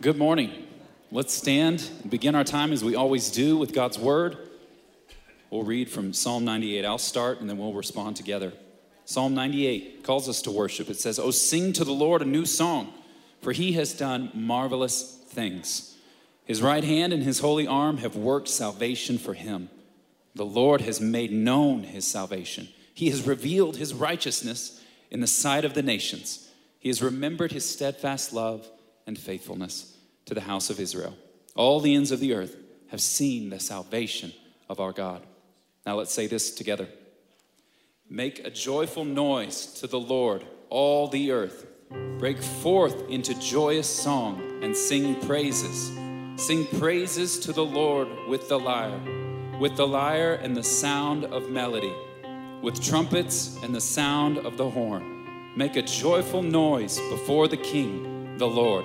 Good morning. Let's stand and begin our time as we always do with God's Word. We'll read from Psalm 98. I'll start and then we'll respond together. Psalm 98 calls us to worship. It says, Oh, sing to the Lord a new song, for he has done marvelous things. His right hand and his holy arm have worked salvation for him. The Lord has made known his salvation. He has revealed his righteousness in the sight of the nations. He has remembered his steadfast love and faithfulness to the house of Israel. All the ends of the earth have seen the salvation of our God. Now let's say this together. Make a joyful noise to the Lord, all the earth. Break forth into joyous song and sing praises. Sing praises to the Lord with the lyre, with the lyre and the sound of melody, with trumpets and the sound of the horn. Make a joyful noise before the King, the Lord.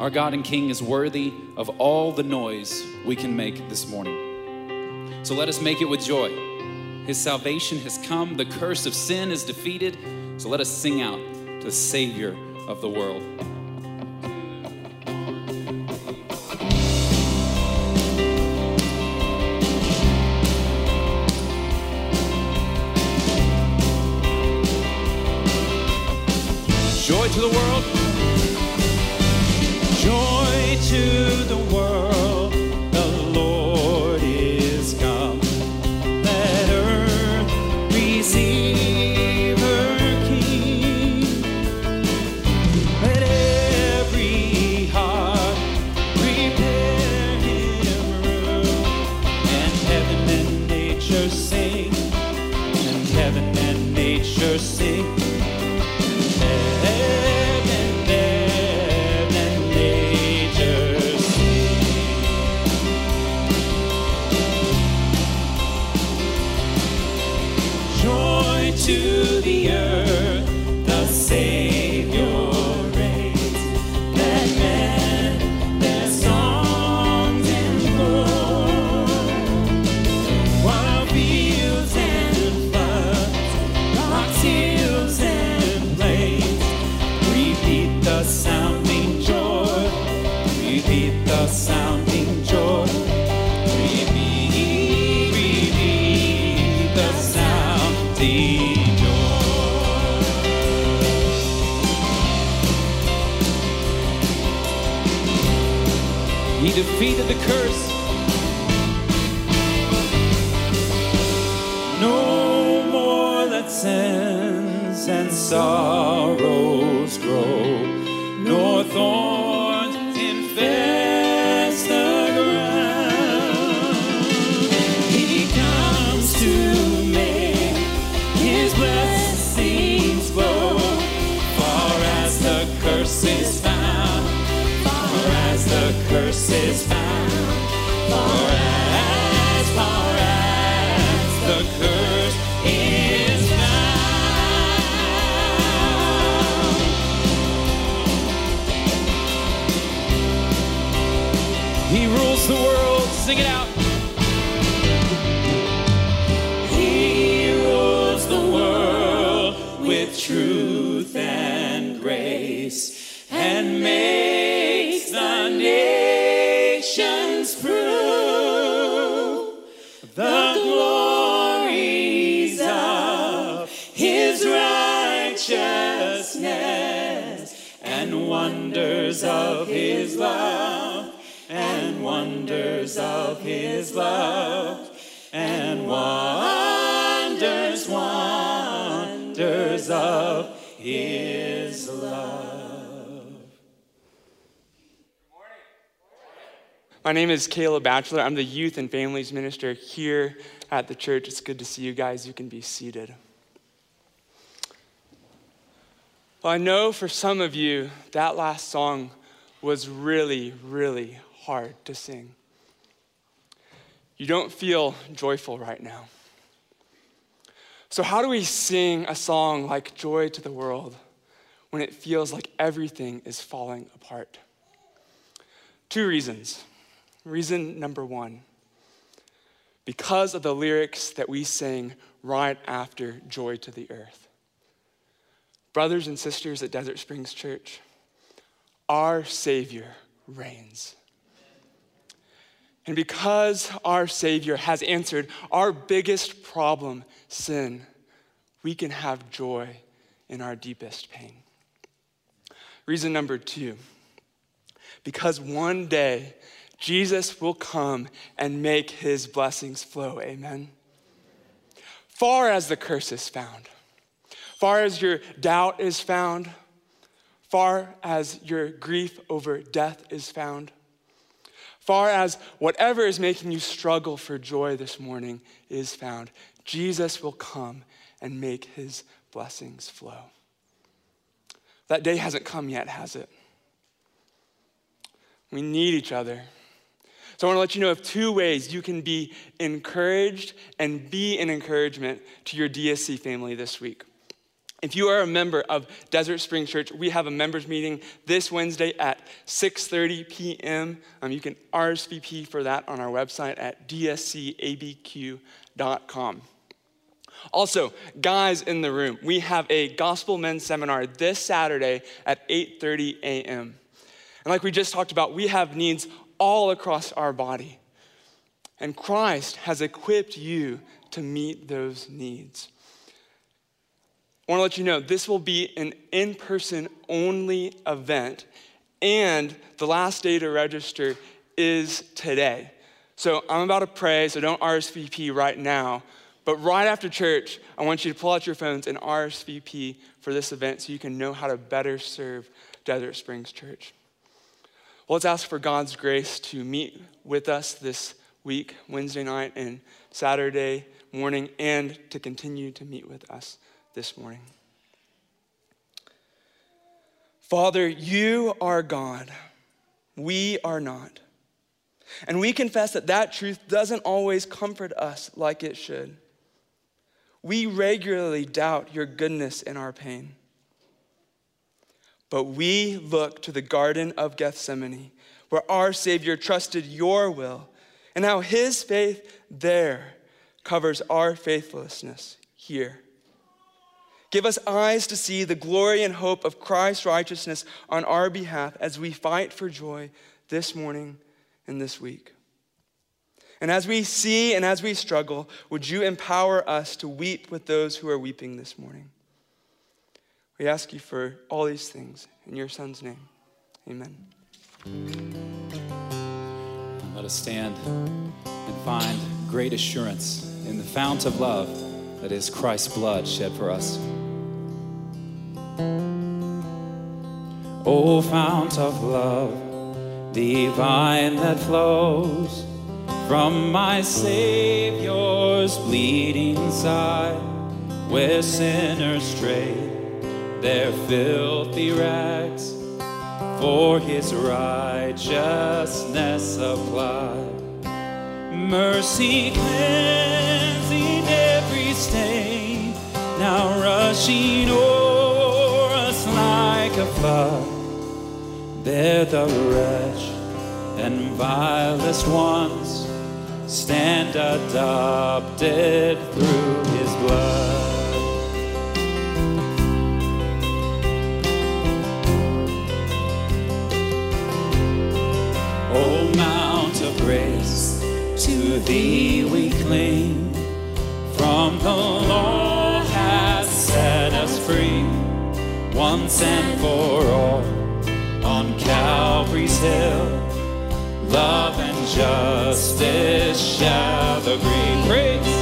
Our God and King is worthy of all the noise we can make this morning. So let us make it with joy. His salvation has come, the curse of sin is defeated. So let us sing out to the Savior of the world. Joy to the world. He defeated the curse. No more let sins and sorrows grow, name is Caleb Batchelor. I'm the youth and families minister here at the church. It's good to see you guys. You can be seated. Well, I know for some of you, that last song was really, really hard to sing. You don't feel joyful right now. So, how do we sing a song like Joy to the World when it feels like everything is falling apart? Two reasons. Reason number one because of the lyrics that we sing right after Joy to the Earth. Brothers and sisters at Desert Springs Church, our Savior reigns. And because our Savior has answered our biggest problem, sin, we can have joy in our deepest pain. Reason number two because one day Jesus will come and make his blessings flow. Amen. Far as the curse is found, far as your doubt is found, far as your grief over death is found, far as whatever is making you struggle for joy this morning is found, Jesus will come and make his blessings flow. That day hasn't come yet, has it? We need each other. So I want to let you know of two ways you can be encouraged and be an encouragement to your DSC family this week. If you are a member of Desert Spring Church, we have a members meeting this Wednesday at 6:30 p.m. Um, you can RSVP for that on our website at dscabq.com. Also, guys in the room, we have a gospel men's seminar this Saturday at 8:30 a.m. And like we just talked about, we have needs all across our body. And Christ has equipped you to meet those needs. I want to let you know this will be an in person only event, and the last day to register is today. So I'm about to pray, so don't RSVP right now. But right after church, I want you to pull out your phones and RSVP for this event so you can know how to better serve Desert Springs Church. Well, let's ask for God's grace to meet with us this week, Wednesday night and Saturday morning, and to continue to meet with us this morning. Father, you are God. We are not. And we confess that that truth doesn't always comfort us like it should. We regularly doubt your goodness in our pain. But we look to the Garden of Gethsemane, where our Savior trusted your will, and how his faith there covers our faithlessness here. Give us eyes to see the glory and hope of Christ's righteousness on our behalf as we fight for joy this morning and this week. And as we see and as we struggle, would you empower us to weep with those who are weeping this morning? We ask you for all these things in your Son's name. Amen. Let us stand and find great assurance in the fount of love that is Christ's blood shed for us. O fount of love, divine that flows from my Savior's bleeding side, where sinners stray their filthy rags for his righteousness applied. Mercy cleansing every stain, now rushing o'er us like a flood. There the wretch and vilest ones stand adopted through his blood. To thee we cling. From the law has set us free, once and for all, on Calvary's hill. Love and justice shall agree. Praise,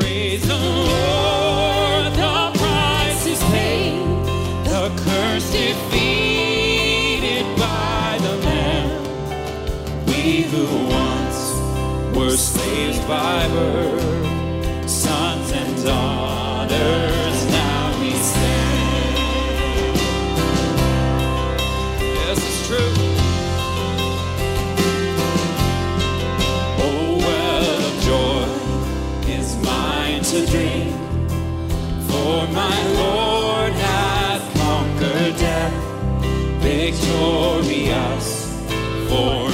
praise the Lord, the price is paid, the curse defeated by the Lamb. We who were slaves by birth, sons and daughters, now we stand. Yes, it's true. Oh, well of joy is mine to drink, for my Lord hath conquered death, victorious forevermore.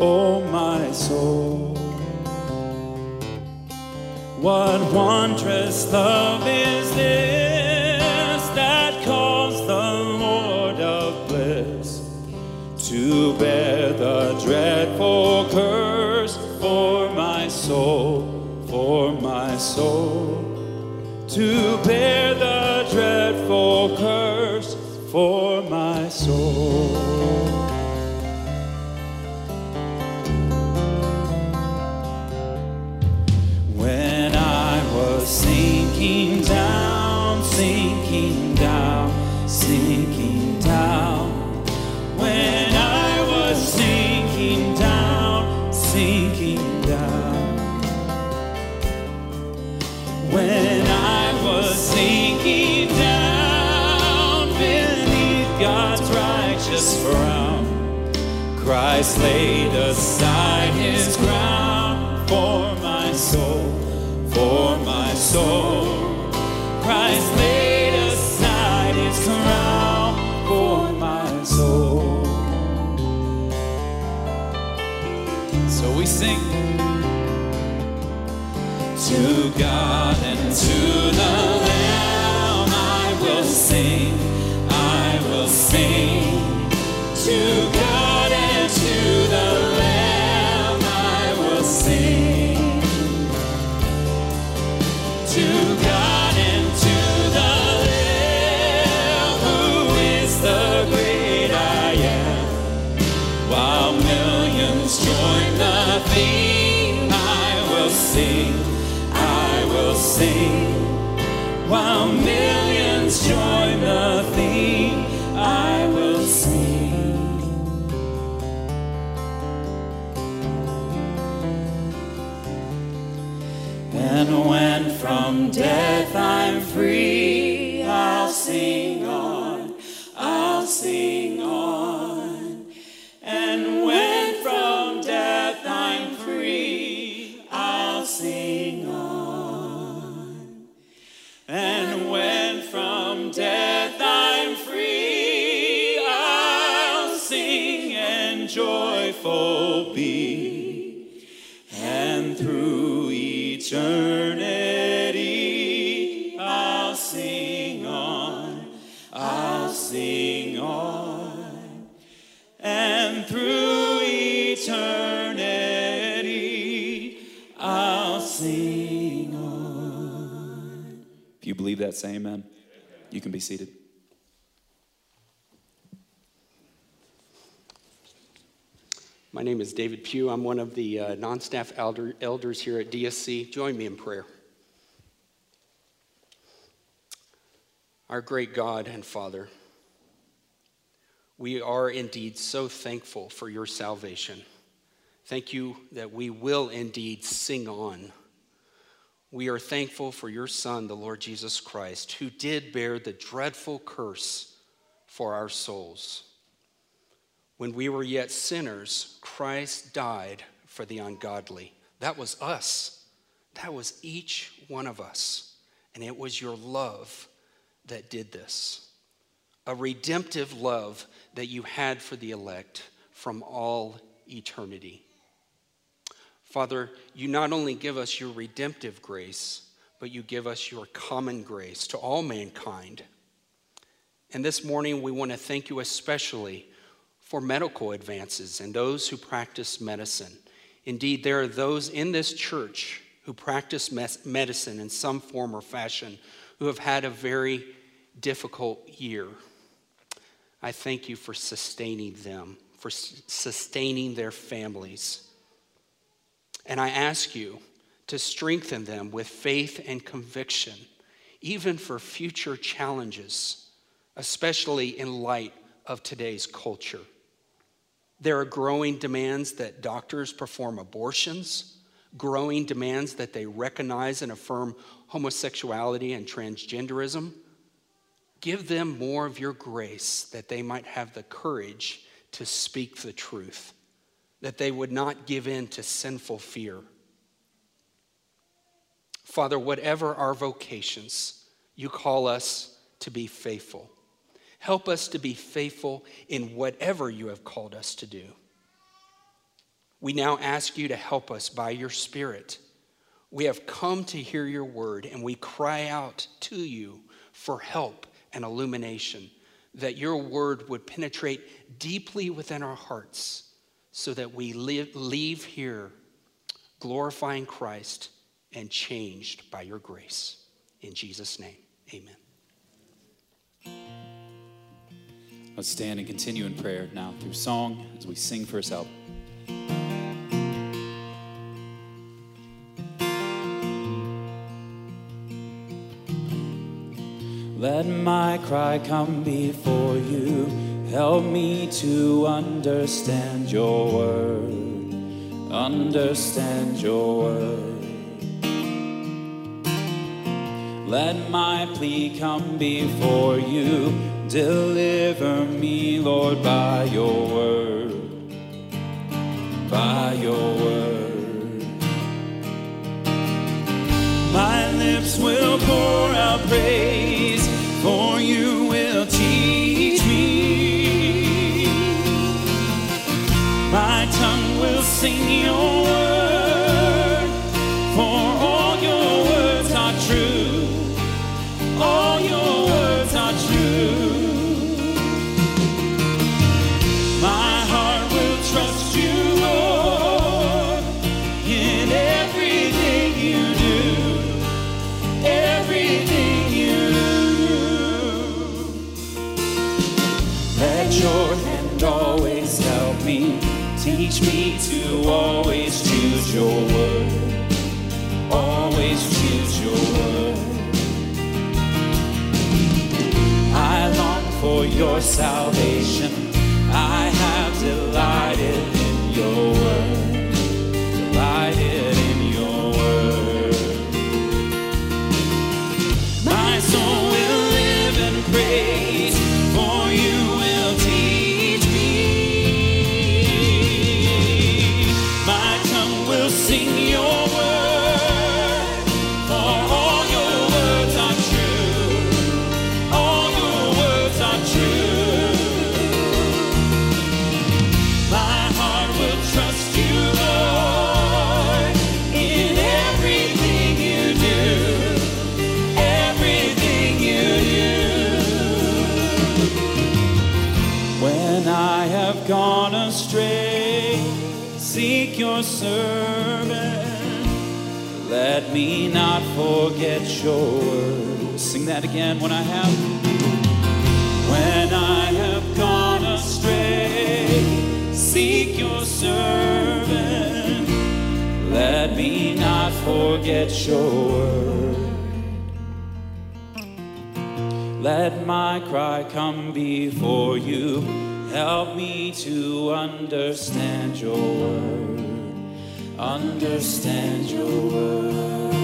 Oh my soul. What wondrous love is this that calls the Lord of bliss to bear the dreadful curse for my soul, for my soul, to bear God and to the Lamb I will sing, from death I'm believe that, say amen. You can be seated. My name is David Pugh. I'm one of the uh, non staff elder, elders here at DSC. Join me in prayer. Our great God and Father, we are indeed so thankful for your salvation. Thank you that we will indeed sing on. We are thankful for your Son, the Lord Jesus Christ, who did bear the dreadful curse for our souls. When we were yet sinners, Christ died for the ungodly. That was us. That was each one of us. And it was your love that did this. A redemptive love that you had for the elect from all eternity. Father, you not only give us your redemptive grace, but you give us your common grace to all mankind. And this morning, we want to thank you especially for medical advances and those who practice medicine. Indeed, there are those in this church who practice medicine in some form or fashion who have had a very difficult year. I thank you for sustaining them, for sustaining their families. And I ask you to strengthen them with faith and conviction, even for future challenges, especially in light of today's culture. There are growing demands that doctors perform abortions, growing demands that they recognize and affirm homosexuality and transgenderism. Give them more of your grace that they might have the courage to speak the truth, that they would not give in to sinful fear. Father, whatever our vocations, you call us to be faithful. Help us to be faithful in whatever you have called us to do. We now ask you to help us by your Spirit. We have come to hear your word and we cry out to you for help and illumination, that your word would penetrate deeply within our hearts so that we live, leave here glorifying Christ and changed by your grace. In Jesus' name, amen. Let's stand and continue in prayer now through song as we sing for his help. Let my cry come before you. Help me to understand your word. Understand your word. Let my plea come before you. Deliver me, Lord, by your word. By your word. My lips will pour your salvation. I have delighted forget your. Sing that again when I have. When I have gone astray, seek your servant. Let me not forget your word. Let my cry come before you. Help me to understand your word. Understand your word.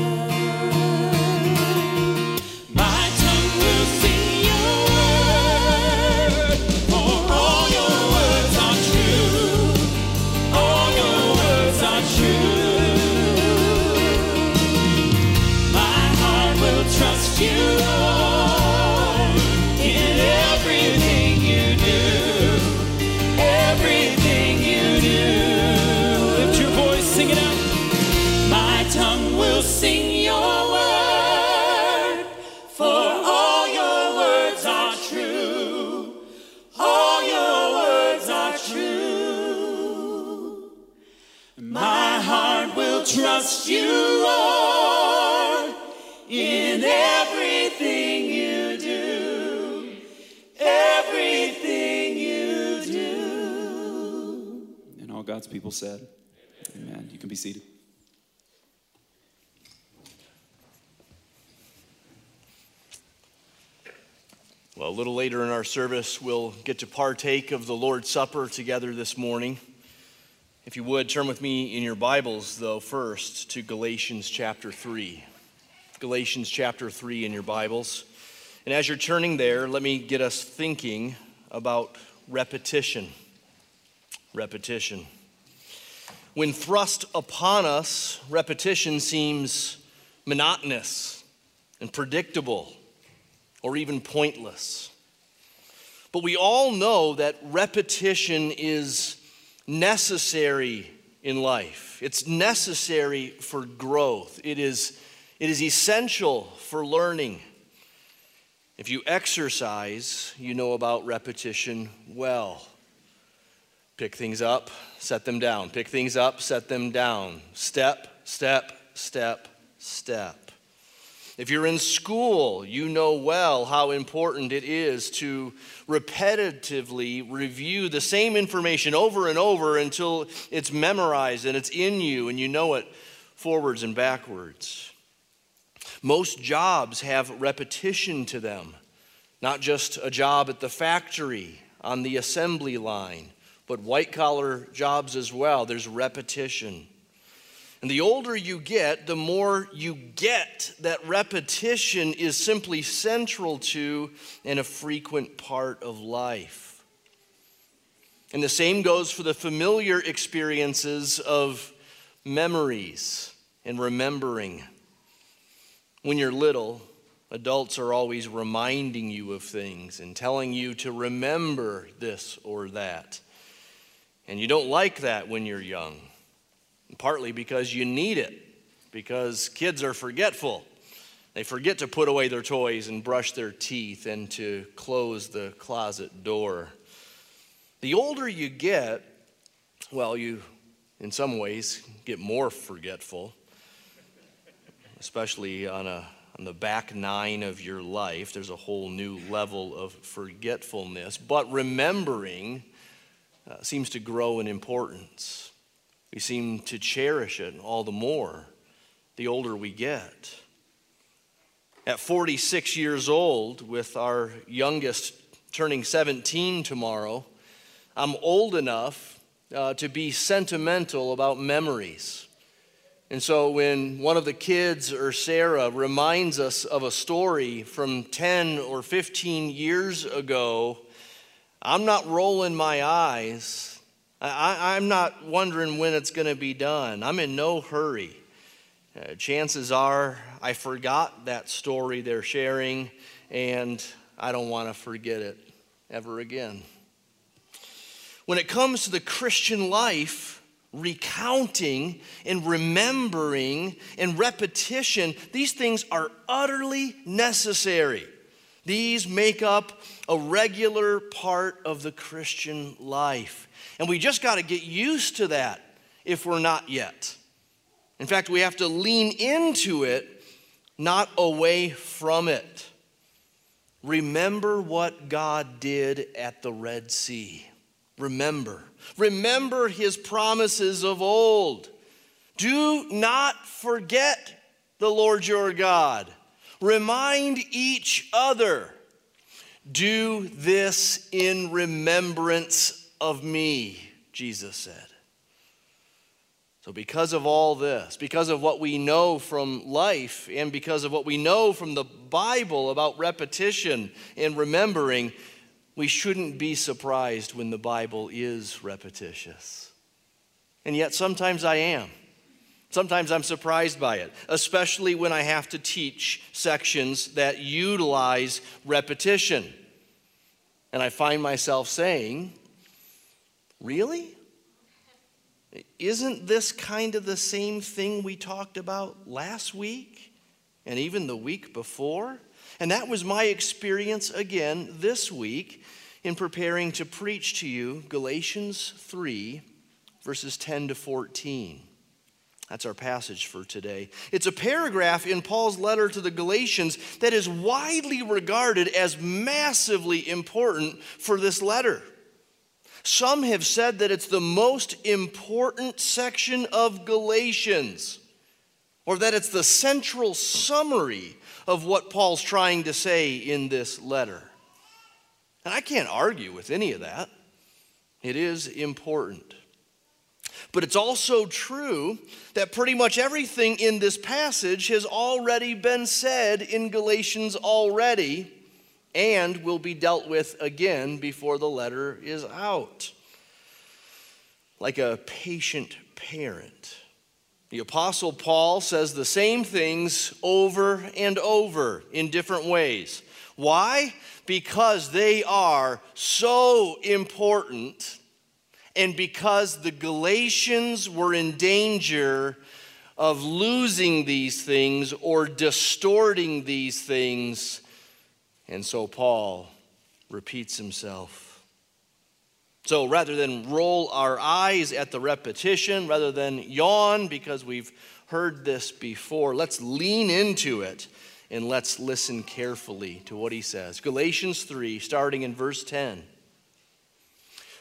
Said, Amen. You can be seated. Well, a little later in our service, we'll get to partake of the Lord's Supper together this morning. If you would, turn with me in your Bibles, though, first to Galatians chapter 3. Galatians chapter 3 in your Bibles. And as you're turning there, let me get us thinking about repetition. Repetition. When thrust upon us, repetition seems monotonous and predictable or even pointless. But we all know that repetition is necessary in life. It's necessary for growth. It is, it is essential for learning. If you exercise, you know about repetition well. Pick things up, set them down. Pick things up, set them down. Step, step, step, step. If you're in school, you know well how important it is to repetitively review the same information over and over until it's memorized and it's in you and you know it forwards and backwards. Most jobs have repetition to them, not just a job at the factory on the assembly line, but white collar jobs as well. There's repetition. And the older you get, the more you get that repetition is simply central to and a frequent part of life. And the same goes for the familiar experiences of memories and remembering. When you're little, adults are always reminding you of things and telling you to remember this or that. And you don't like that when you're young partly because you need it, because kids are forgetful. They forget to put away their toys and brush their teeth and to close the closet door. The older you get, well, you, in some ways, get more forgetful, especially on, a, on the back nine of your life. There's a whole new level of forgetfulness, but remembering uh, seems to grow in importance. We seem to cherish it all the more the older we get. At 46 years old, with our youngest turning 17 tomorrow, I'm old enough uh, to be sentimental about memories. And so when one of the kids or Sarah reminds us of a story from 10 or 15 years ago, I'm not rolling my eyes. I, am not wondering when it's going to be done. I'm in no hurry. Uh, chances are I forgot that story they're sharing, and I don't want to forget it ever again. When it comes to the Christian life, recounting and remembering and repetition, these things are utterly necessary. These make up a regular part of the Christian life. And we just got to get used to that if we're not yet. In fact, we have to lean into it, not away from it. Remember what God did at the Red Sea. Remember. Remember his promises of old. Do not forget the Lord your God. Remind each other. Do this in remembrance of me, Jesus said. So, because of all this, because of what we know from life, and because of what we know from the Bible about repetition and remembering, we shouldn't be surprised when the Bible is repetitious. And yet, sometimes I am. Sometimes I'm surprised by it, especially when I have to teach sections that utilize repetition. And I find myself saying, Really? Isn't this kind of the same thing we talked about last week and even the week before? And that was my experience again this week in preparing to preach to you Galatians 3, verses 10 to 14. That's our passage for today. It's a paragraph in Paul's letter to the Galatians that is widely regarded as massively important for this letter. Some have said that it's the most important section of Galatians, or that it's the central summary of what Paul's trying to say in this letter. And I can't argue with any of that. It is important. But it's also true that pretty much everything in this passage has already been said in Galatians already and will be dealt with again before the letter is out. Like a patient parent. The Apostle Paul says the same things over and over in different ways. Why? Because they are so important and because the Galatians were in danger of losing these things or distorting these things. And so Paul repeats himself. So rather than roll our eyes at the repetition, rather than yawn because we've heard this before, let's lean into it and let's listen carefully to what he says. Galatians 3, starting in verse 10.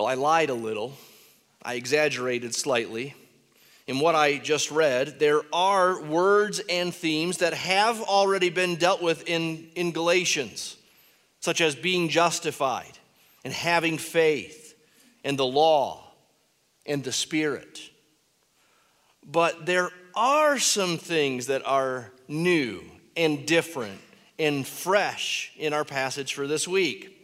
Well, I lied a little, I exaggerated slightly. In what I just read, there are words and themes that have already been dealt with in, in Galatians, such as being justified and having faith and the law and the Spirit. But there are some things that are new and different and fresh in our passage for this week.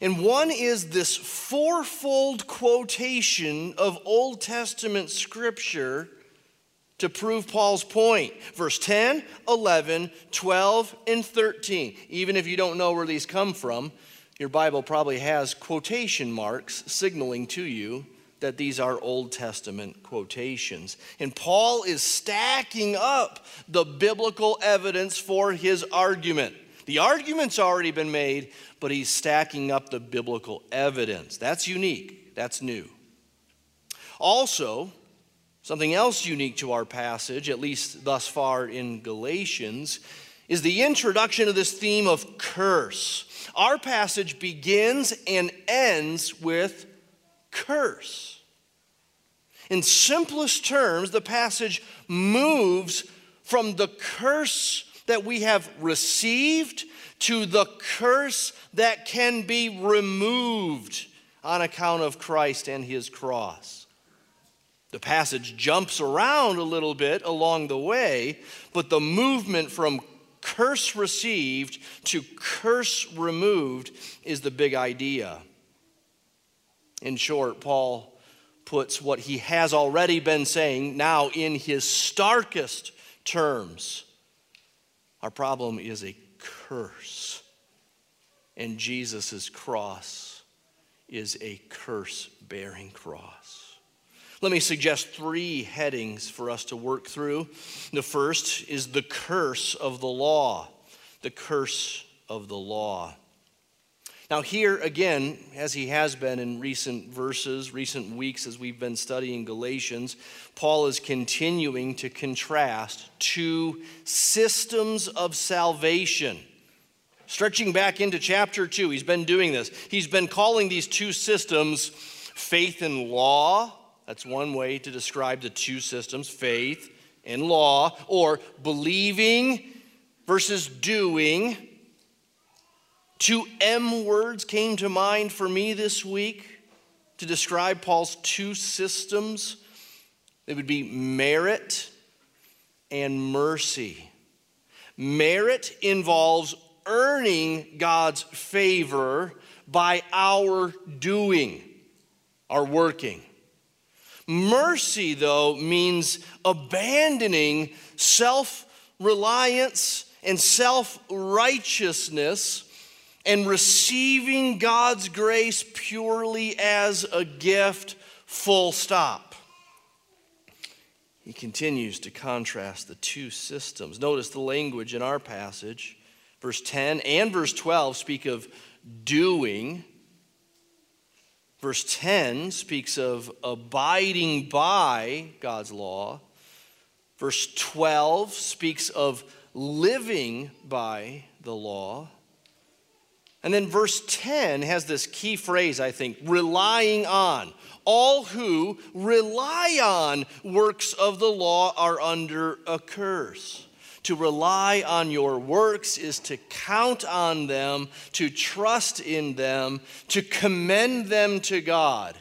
And one is this fourfold quotation of Old Testament scripture to prove Paul's point. Verse 10, 11, 12, and 13. Even if you don't know where these come from, your Bible probably has quotation marks signaling to you that these are Old Testament quotations. And Paul is stacking up the biblical evidence for his argument. The argument's already been made, but he's stacking up the biblical evidence. That's unique, that's new. Also, something else unique to our passage, at least thus far in Galatians, is the introduction of this theme of curse. Our passage begins and ends with curse. In simplest terms, the passage moves from the curse that we have received to the curse that can be removed on account of Christ and his cross. The passage jumps around a little bit along the way, but the movement from curse received to curse removed is the big idea. In short, Paul puts what he has already been saying now in his starkest terms. Our problem is a curse, and Jesus' cross is a curse bearing cross. Let me suggest three headings for us to work through. The first is the curse of the law. The curse of the law. Now, here again, as he has been in recent verses, recent weeks, as we've been studying Galatians, Paul is continuing to contrast two systems of salvation. Stretching back into chapter 2, he's been doing this. He's been calling these two systems faith and law. That's one way to describe the two systems faith and law, or believing versus doing Two M words came to mind for me this week to describe Paul's two systems. It would be merit and mercy. Merit involves earning God's favor by our doing, our working. Mercy, though, means abandoning self reliance and self righteousness and receiving God's grace purely as a gift, full stop. he continues to contrast the two systems. Notice the language in our passage. Verse 10 and verse 12 speak of doing. Verse 10 speaks of abiding by God's law. Verse 12 speaks of living by the law. And then verse 10 has this key phrase, I think, relying on all who rely on works of the law are under a curse. To rely on your works is to count on them, to trust in them, to commend them to God.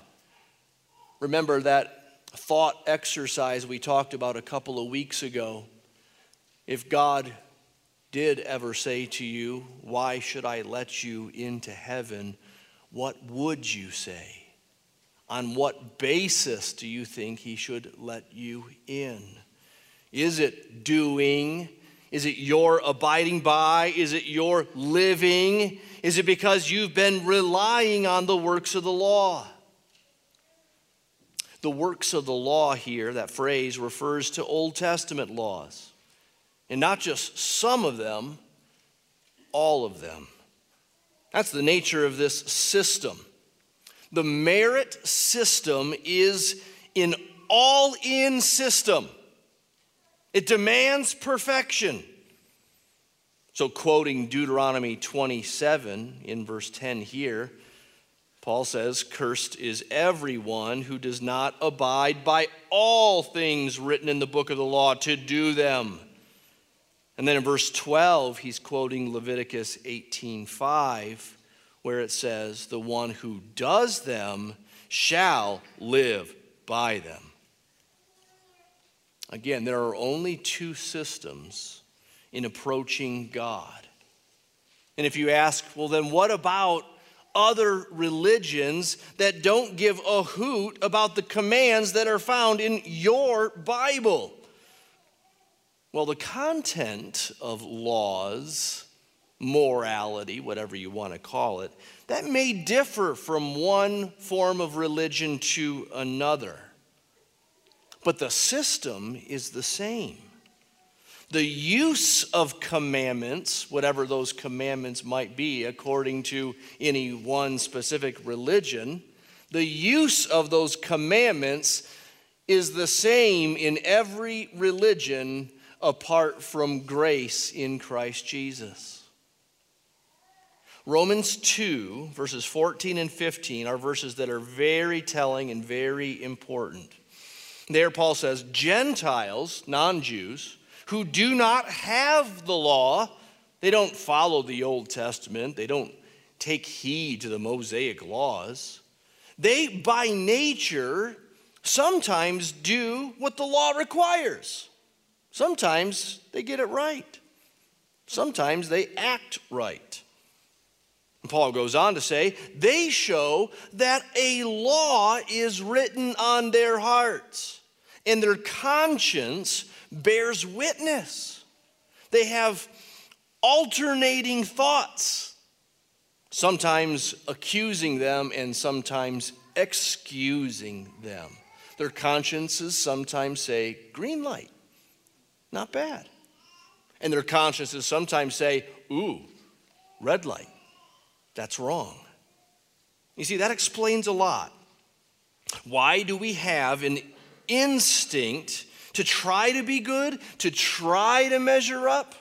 Remember that thought exercise we talked about a couple of weeks ago. If God did ever say to you, Why should I let you into heaven? What would you say? On what basis do you think he should let you in? Is it doing? Is it your abiding by? Is it your living? Is it because you've been relying on the works of the law? The works of the law here, that phrase refers to Old Testament laws. And not just some of them, all of them. That's the nature of this system. The merit system is an all in system, it demands perfection. So, quoting Deuteronomy 27 in verse 10 here, Paul says, Cursed is everyone who does not abide by all things written in the book of the law to do them. And then in verse 12, he's quoting Leviticus 18:5 where it says, The one who does them shall live by them. Again, there are only two systems in approaching God. And if you ask, well, then what about other religions that don't give a hoot about the commands that are found in your Bible? Well, the content of laws morality, whatever you want to call it, that may differ from one form of religion to another. But the system is the same. The use of commandments, whatever those commandments might be, according to any one specific religion, the use of those commandments is the same in every religion apart from grace in Christ Jesus. Romans 2, verses 14 and 15, are verses that are very telling and very important. There, Paul says, Gentiles, non Jews, who do not have the law, they don't follow the Old Testament, they don't take heed to the Mosaic laws, they by nature sometimes do what the law requires. Sometimes they get it right. Sometimes they act right. Paul goes on to say, they show that a law is written on their hearts, and their conscience bears witness. They have alternating thoughts, sometimes accusing them and sometimes excusing them. Their consciences sometimes say, green light, not bad. And their consciences sometimes say, ooh, red light that's wrong. You see, that explains a lot. Why do we have an instinct to try to be good, to try to measure up?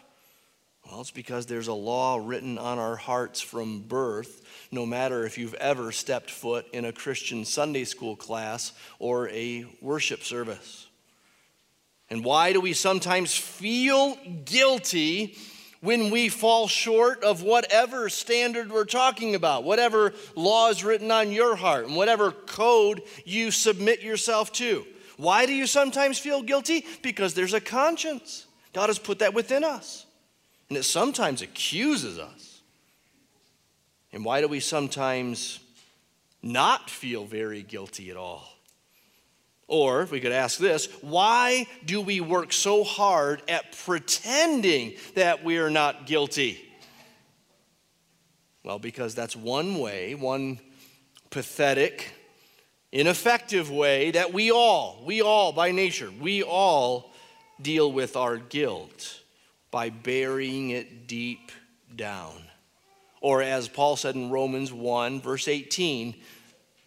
Well, it's because there's a law written on our hearts from birth, no matter if you've ever stepped foot in a Christian Sunday school class or a worship service. And why do we sometimes feel guilty when we fall short of whatever standard we're talking about, whatever law is written on your heart, and whatever code you submit yourself to. Why do you sometimes feel guilty? Because there's a conscience. God has put that within us. And it sometimes accuses us. And why do we sometimes not feel very guilty at all? Or we could ask this why do we work so hard at pretending that we are not guilty? Well, because that's one way, one pathetic, ineffective way that we all, we all by nature, we all deal with our guilt by burying it deep down. Or as Paul said in Romans 1, verse 18,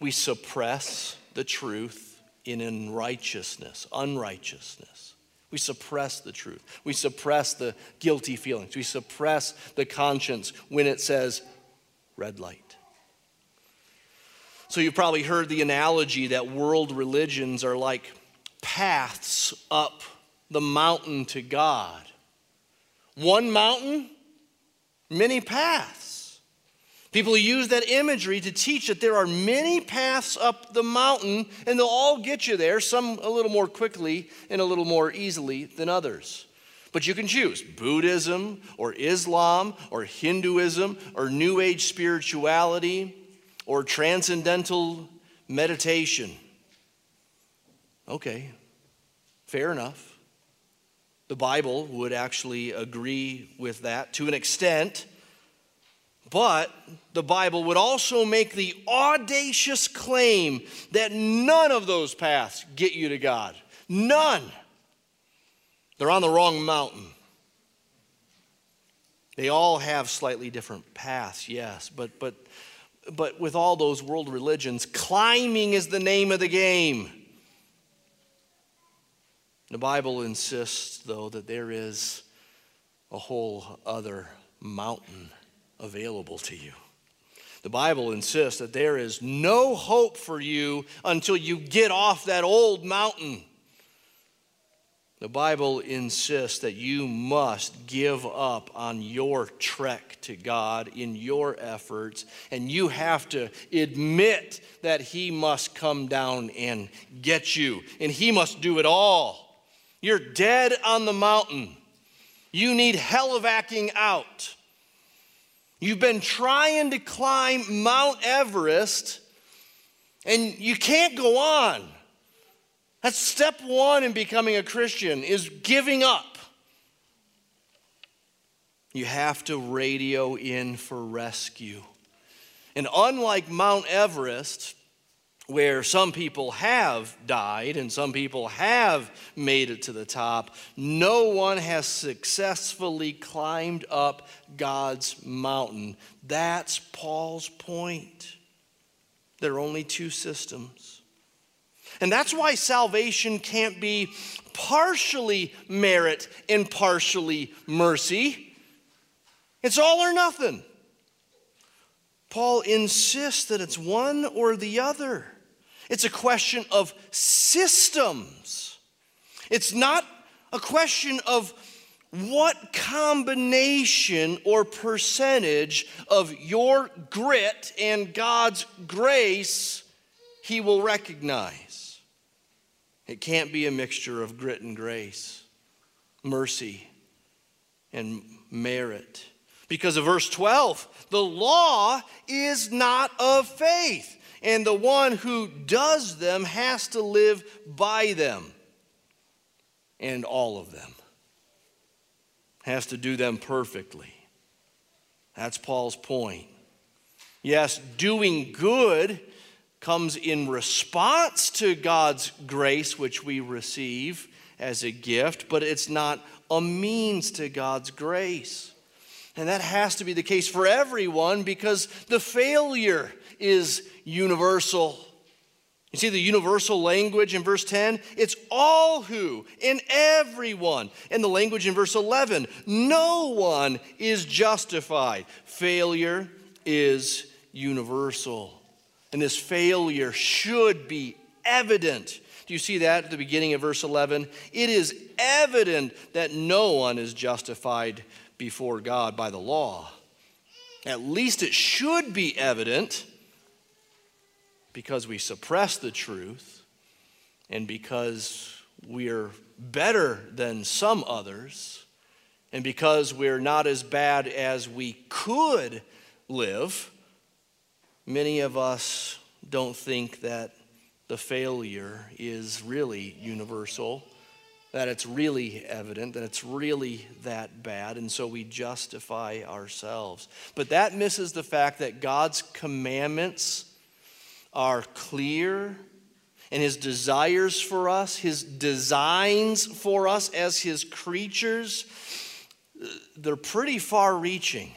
we suppress the truth in unrighteousness, unrighteousness. We suppress the truth. We suppress the guilty feelings. We suppress the conscience when it says red light. So you've probably heard the analogy that world religions are like paths up the mountain to God. One mountain, many paths. People use that imagery to teach that there are many paths up the mountain, and they'll all get you there, some a little more quickly and a little more easily than others. But you can choose Buddhism or Islam or Hinduism or New Age spirituality or transcendental meditation. Okay, fair enough. The Bible would actually agree with that to an extent, but the Bible would also make the audacious claim that none of those paths get you to God. None. They're on the wrong mountain. They all have slightly different paths, yes, but, but but with all those world religions, climbing is the name of the game. The Bible insists, though, that there is a whole other mountain available to you. The Bible insists that there is no hope for you until you get off that old mountain. The Bible insists that you must give up on your trek to God in your efforts, and you have to admit that He must come down and get you, and He must do it all. You're dead on the mountain. You need helivacking out. You've been trying to climb Mount Everest, and you can't go on. That's step one in becoming a Christian is giving up. You have to radio in for rescue. And unlike Mount Everest, where some people have died and some people have made it to the top, no one has successfully climbed up God's mountain. That's Paul's point. There are only two systems and that's why salvation can't be partially merit and partially mercy. It's all or nothing. Paul insists that it's one or the other. It's a question of systems. It's not a question of what combination or percentage of your grit and God's grace he will recognize. It can't be a mixture of grit and grace, mercy and merit. Because of verse 12, the law is not of faith, and the one who does them has to live by them. And all of them has to do them perfectly. That's Paul's point. Yes, doing good comes in response to God's grace, which we receive as a gift, but it's not a means to God's grace. And that has to be the case for everyone because the failure is universal. You see the universal language in verse 10? It's all who and everyone. And the language in verse 11, no one is justified. Failure is universal. And this failure should be evident. Do you see that at the beginning of verse 11? It is evident that no one is justified before God by the law. At least it should be evident because we suppress the truth and because we're better than some others and because we're not as bad as we could live Many of us don't think that the failure is really universal, that it's really evident, that it's really that bad, and so we justify ourselves. But that misses the fact that God's commandments are clear and his desires for us, his designs for us as his creatures, they're pretty far reaching.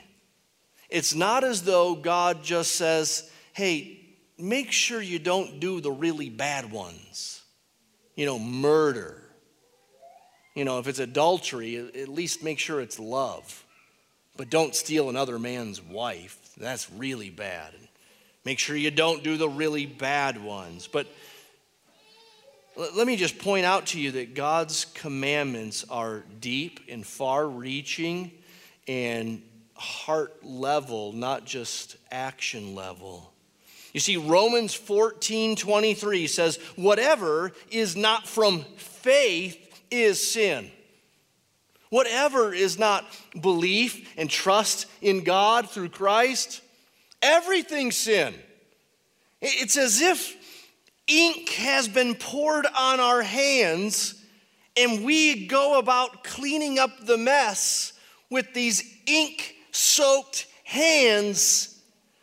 It's not as though God just says, hey, make sure you don't do the really bad ones. You know, murder. You know, if it's adultery, at least make sure it's love. But don't steal another man's wife. That's really bad. Make sure you don't do the really bad ones. But let me just point out to you that God's commandments are deep and far reaching and heart level, not just action level. You see, Romans 14 23 says, Whatever is not from faith is sin. Whatever is not belief and trust in God through Christ, everything's sin. It's as if ink has been poured on our hands and we go about cleaning up the mess with these ink soaked hands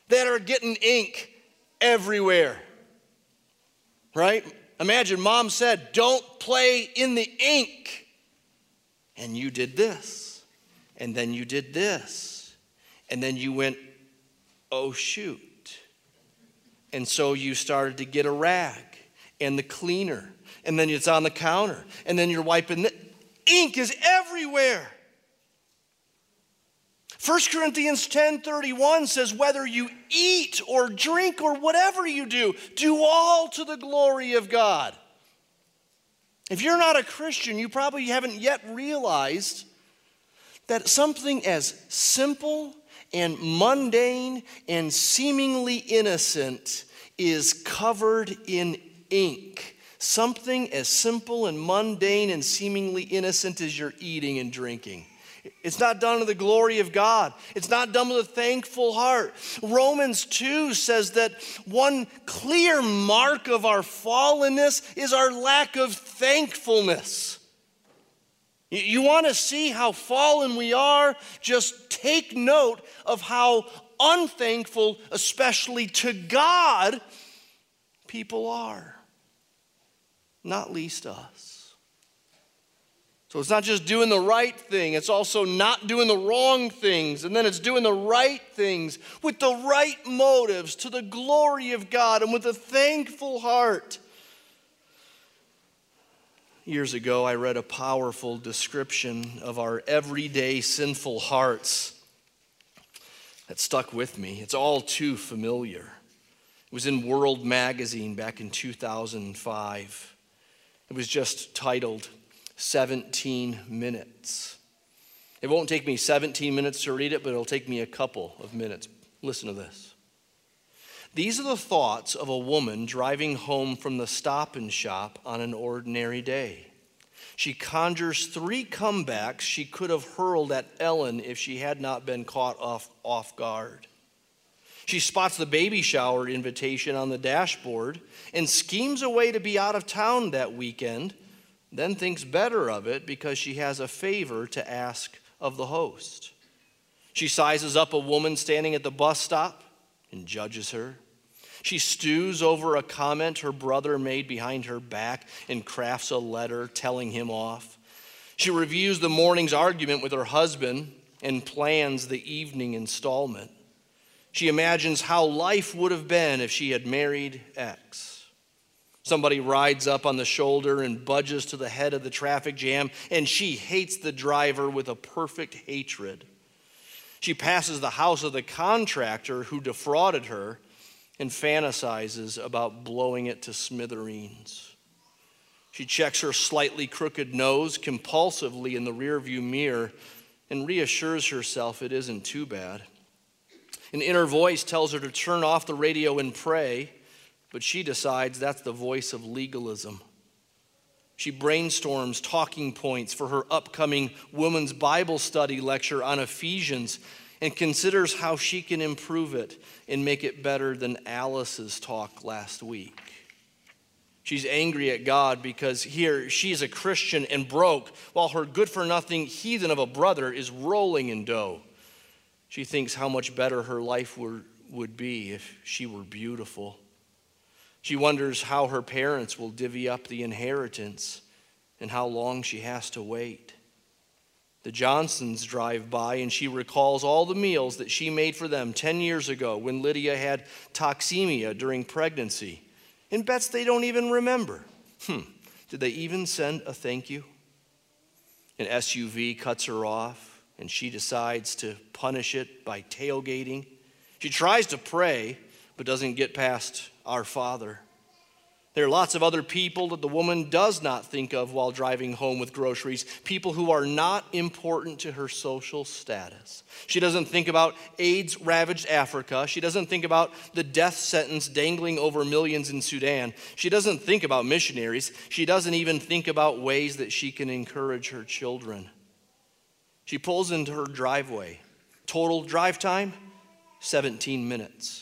that are getting ink everywhere. Right? Imagine mom said, Don't play in the ink. And you did this. And then you did this. And then you went, Oh, shoot. And so you started to get a rag and the cleaner. And then it's on the counter. And then you're wiping the ink is everywhere. 1 Corinthians 10:31 says whether you eat or drink or whatever you do, do all to the glory of God. If you're not a Christian, you probably haven't yet realized that something as simple and mundane and seemingly innocent is covered in ink. Something as simple and mundane and seemingly innocent as your eating and drinking. It's not done to the glory of God. It's not done with a thankful heart. Romans 2 says that one clear mark of our fallenness is our lack of thankfulness. You want to see how fallen we are? Just take note of how unthankful, especially to God, people are, not least us. So it's not just doing the right thing, it's also not doing the wrong things. And then it's doing the right things with the right motives to the glory of God and with a thankful heart. Years ago, I read a powerful description of our everyday sinful hearts that stuck with me. It's all too familiar. It was in World Magazine back in 2005. It was just titled 17 minutes. It won't take me 17 minutes to read it, but it'll take me a couple of minutes. Listen to this. These are the thoughts of a woman driving home from the stop and shop on an ordinary day. She conjures three comebacks she could have hurled at Ellen if she had not been caught off, off guard. She spots the baby shower invitation on the dashboard and schemes a way to be out of town that weekend then thinks better of it because she has a favor to ask of the host. She sizes up a woman standing at the bus stop and judges her. She stews over a comment her brother made behind her back and crafts a letter telling him off. She reviews the morning's argument with her husband and plans the evening installment. She imagines how life would have been if she had married X. Somebody rides up on the shoulder and budges to the head of the traffic jam, and she hates the driver with a perfect hatred. She passes the house of the contractor who defrauded her and fantasizes about blowing it to smithereens. She checks her slightly crooked nose compulsively in the rearview mirror and reassures herself it isn't too bad. An inner voice tells her to turn off the radio and pray but she decides that's the voice of legalism. She brainstorms talking points for her upcoming women's Bible study lecture on Ephesians and considers how she can improve it and make it better than Alice's talk last week. She's angry at God because here she's a Christian and broke, while her good for nothing heathen of a brother is rolling in dough. She thinks how much better her life were, would be if she were beautiful. She wonders how her parents will divvy up the inheritance and how long she has to wait. The Johnsons drive by and she recalls all the meals that she made for them 10 years ago when Lydia had toxemia during pregnancy and bets they don't even remember. Hmm, did they even send a thank you? An SUV cuts her off and she decides to punish it by tailgating. She tries to pray but doesn't get past our Father. There are lots of other people that the woman does not think of while driving home with groceries, people who are not important to her social status. She doesn't think about AIDS ravaged Africa. She doesn't think about the death sentence dangling over millions in Sudan. She doesn't think about missionaries. She doesn't even think about ways that she can encourage her children. She pulls into her driveway. Total drive time 17 minutes.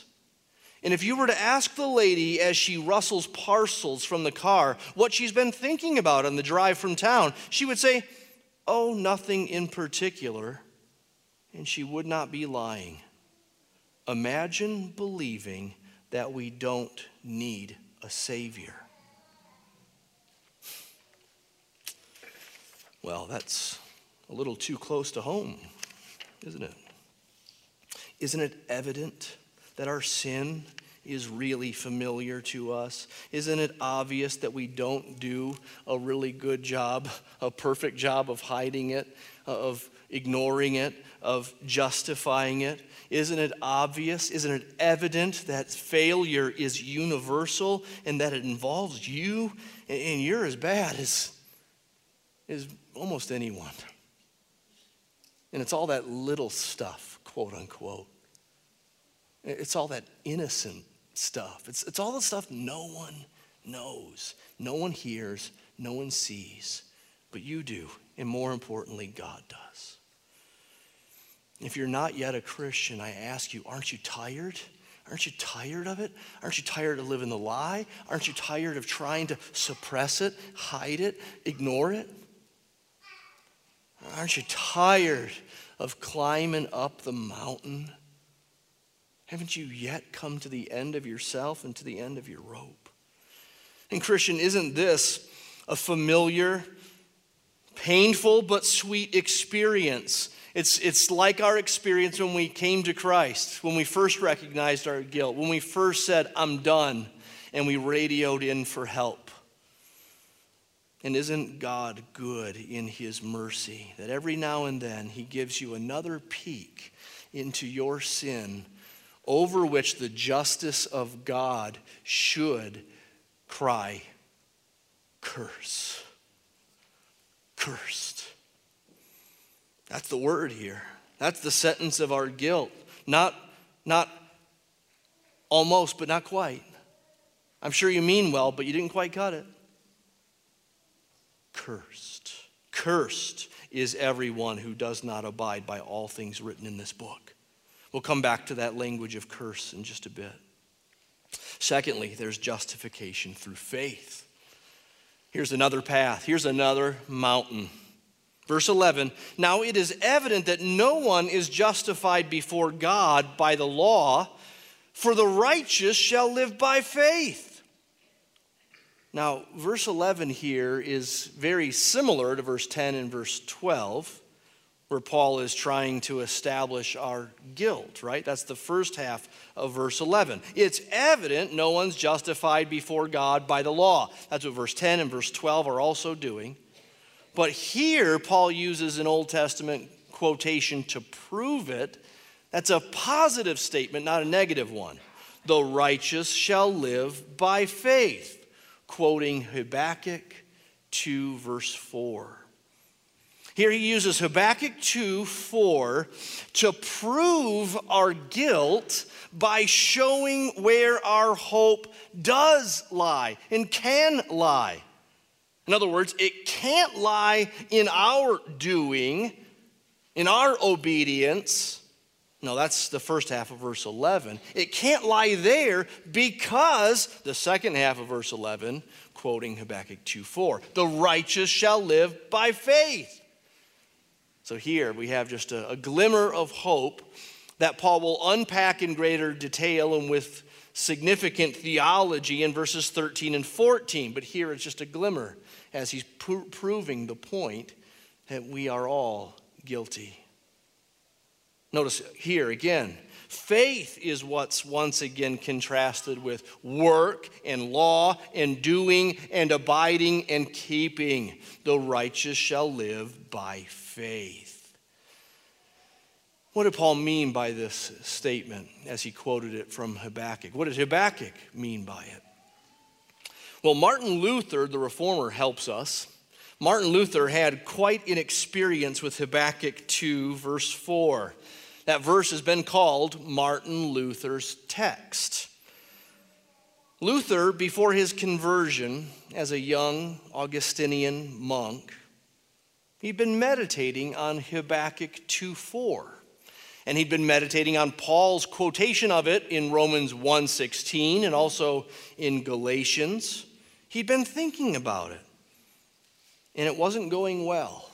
And if you were to ask the lady as she rustles parcels from the car what she's been thinking about on the drive from town, she would say, Oh, nothing in particular. And she would not be lying. Imagine believing that we don't need a Savior. Well, that's a little too close to home, isn't it? Isn't it evident? That our sin is really familiar to us? Isn't it obvious that we don't do a really good job, a perfect job of hiding it, of ignoring it, of justifying it? Isn't it obvious? Isn't it evident that failure is universal and that it involves you and you're as bad as, as almost anyone? And it's all that little stuff, quote unquote. It's all that innocent stuff. It's, it's all the stuff no one knows, no one hears, no one sees, but you do, and more importantly, God does. If you're not yet a Christian, I ask you, aren't you tired? Aren't you tired of it? Aren't you tired of living the lie? Aren't you tired of trying to suppress it, hide it, ignore it? Aren't you tired of climbing up the mountain haven't you yet come to the end of yourself and to the end of your rope? And, Christian, isn't this a familiar, painful, but sweet experience? It's, it's like our experience when we came to Christ, when we first recognized our guilt, when we first said, I'm done, and we radioed in for help. And isn't God good in His mercy that every now and then He gives you another peek into your sin over which the justice of God should cry, Curse. Cursed. That's the word here. That's the sentence of our guilt. Not, not almost, but not quite. I'm sure you mean well, but you didn't quite cut it. Cursed. Cursed is everyone who does not abide by all things written in this book. We'll come back to that language of curse in just a bit. Secondly, there's justification through faith. Here's another path, here's another mountain. Verse 11 Now it is evident that no one is justified before God by the law, for the righteous shall live by faith. Now, verse 11 here is very similar to verse 10 and verse 12 where Paul is trying to establish our guilt, right? That's the first half of verse 11. It's evident no one's justified before God by the law. That's what verse 10 and verse 12 are also doing. But here, Paul uses an Old Testament quotation to prove it. That's a positive statement, not a negative one. The righteous shall live by faith, quoting Habakkuk 2, verse 4. Here he uses Habakkuk 2 4 to prove our guilt by showing where our hope does lie and can lie. In other words, it can't lie in our doing, in our obedience. No, that's the first half of verse 11. It can't lie there because the second half of verse 11, quoting Habakkuk 2 4, the righteous shall live by faith. So here we have just a, a glimmer of hope that Paul will unpack in greater detail and with significant theology in verses 13 and 14, but here it's just a glimmer as he's proving the point that we are all guilty. Notice here again, faith is what's once again contrasted with work and law and doing and abiding and keeping. The righteous shall live by faith. What did Paul mean by this statement as he quoted it from Habakkuk? What did Habakkuk mean by it? Well, Martin Luther, the reformer, helps us. Martin Luther had quite an experience with Habakkuk 2, verse 4. That verse has been called Martin Luther's text. Luther, before his conversion as a young Augustinian monk, he'd been meditating on Habakkuk 2 4 and he'd been meditating on Paul's quotation of it in Romans 1:16 and also in Galatians. He'd been thinking about it. And it wasn't going well.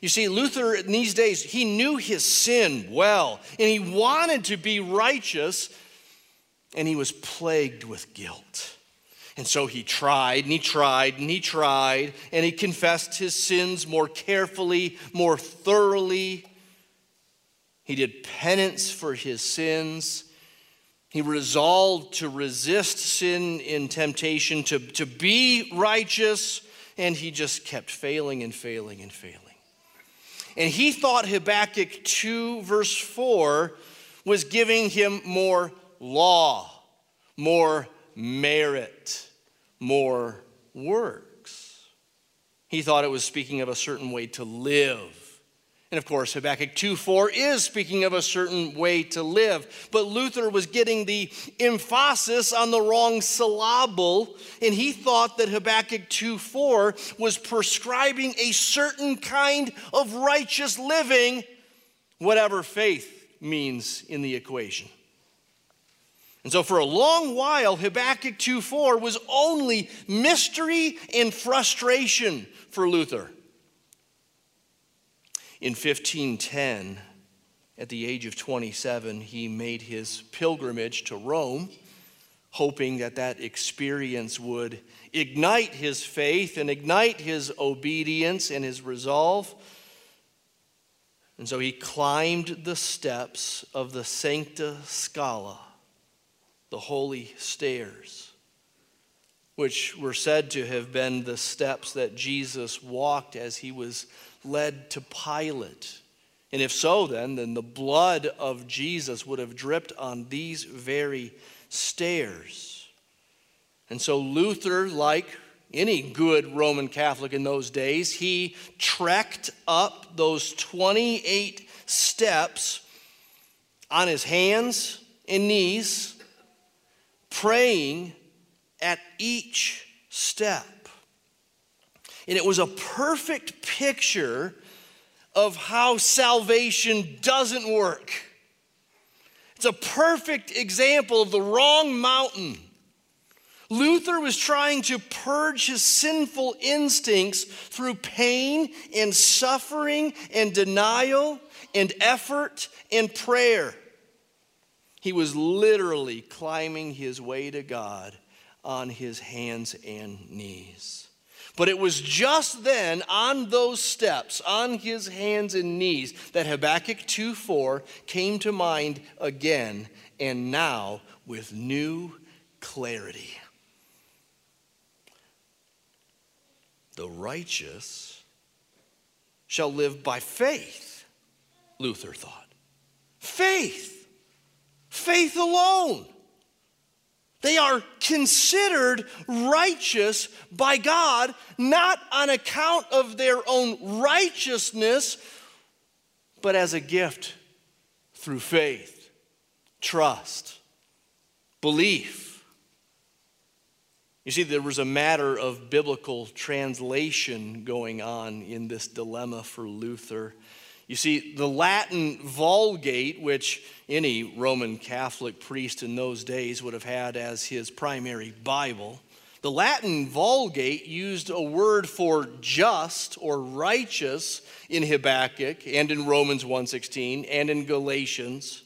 You see, Luther in these days, he knew his sin well, and he wanted to be righteous, and he was plagued with guilt. And so he tried and he tried and he tried, and he confessed his sins more carefully, more thoroughly. He did penance for his sins. He resolved to resist sin in temptation, to, to be righteous, and he just kept failing and failing and failing. And he thought Habakkuk 2, verse 4, was giving him more law, more merit, more works. He thought it was speaking of a certain way to live and of course, Habakkuk 2 4 is speaking of a certain way to live. But Luther was getting the emphasis on the wrong syllable, and he thought that Habakkuk 2 4 was prescribing a certain kind of righteous living, whatever faith means in the equation. And so, for a long while, Habakkuk 2 4 was only mystery and frustration for Luther. In 1510, at the age of 27, he made his pilgrimage to Rome, hoping that that experience would ignite his faith and ignite his obedience and his resolve. And so he climbed the steps of the Sancta Scala, the holy stairs, which were said to have been the steps that Jesus walked as he was led to Pilate? And if so, then, then the blood of Jesus would have dripped on these very stairs. And so Luther, like any good Roman Catholic in those days, he trekked up those 28 steps on his hands and knees, praying at each step. And it was a perfect picture of how salvation doesn't work. It's a perfect example of the wrong mountain. Luther was trying to purge his sinful instincts through pain and suffering and denial and effort and prayer. He was literally climbing his way to God on his hands and knees. But it was just then, on those steps, on his hands and knees, that Habakkuk 2 4 came to mind again, and now with new clarity. The righteous shall live by faith, Luther thought. Faith. Faith alone. They are considered righteous by God, not on account of their own righteousness, but as a gift through faith, trust, belief. You see, there was a matter of biblical translation going on in this dilemma for Luther. You see, the Latin Vulgate, which any Roman Catholic priest in those days would have had as his primary Bible, the Latin Vulgate used a word for just or righteous in Habakkuk and in Romans 1:16 and in Galatians.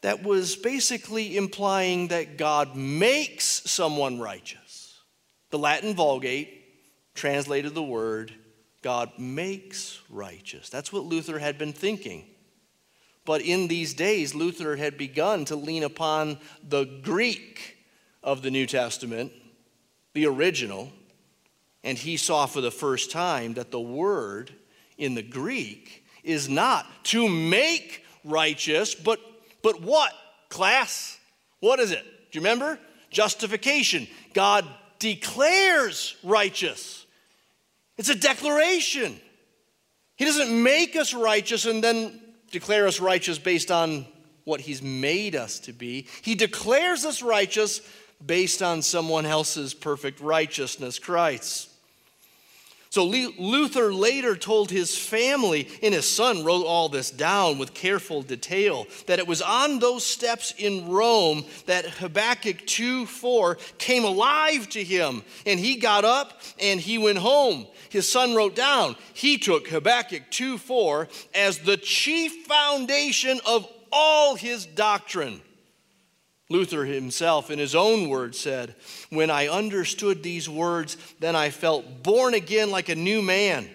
that was basically implying that God makes someone righteous. The Latin Vulgate translated the word God makes righteous. That's what Luther had been thinking. But in these days, Luther had begun to lean upon the Greek of the New Testament, the original, and he saw for the first time that the word in the Greek is not to make righteous, but, but what, class? What is it? Do you remember? Justification. God declares righteous. It's a declaration. He doesn't make us righteous and then declare us righteous based on what He's made us to be. He declares us righteous based on someone else's perfect righteousness, Christ. So Luther later told his family, and his son wrote all this down with careful detail, that it was on those steps in Rome that Habakkuk 2 4 came alive to him. And he got up and he went home. His son wrote down, he took Habakkuk 2 4 as the chief foundation of all his doctrine. Luther himself, in his own words, said, When I understood these words, then I felt born again like a new man.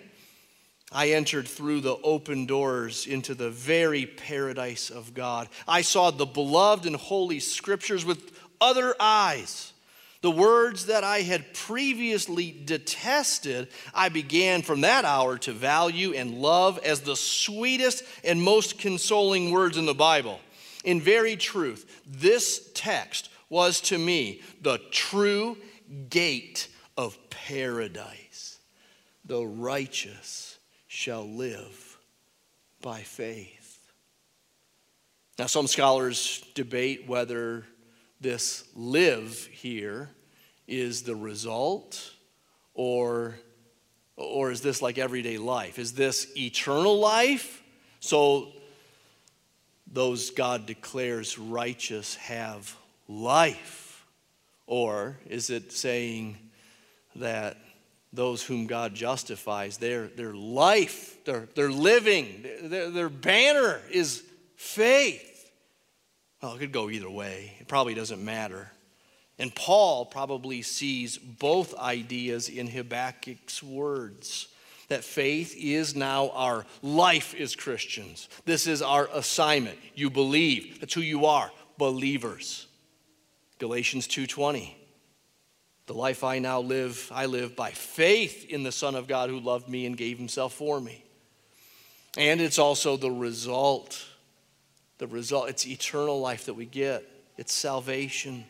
I entered through the open doors into the very paradise of God. I saw the beloved and holy scriptures with other eyes. The words that I had previously detested, I began from that hour to value and love as the sweetest and most consoling words in the Bible. In very truth, this text was to me the true gate of paradise. The righteous shall live by faith. Now, some scholars debate whether this live here is the result or, or is this like everyday life? Is this eternal life? So those God declares righteous have life? Or is it saying that those whom God justifies, their, their life, their, their living, their, their banner is faith? Well, it could go either way. It probably doesn't matter. And Paul probably sees both ideas in Habakkuk's words that faith is now our life as Christians. This is our assignment. You believe. That's who you are, believers. Galatians 2:20. The life I now live, I live by faith in the Son of God who loved me and gave himself for me. And it's also the result. The result, it's eternal life that we get. It's salvation.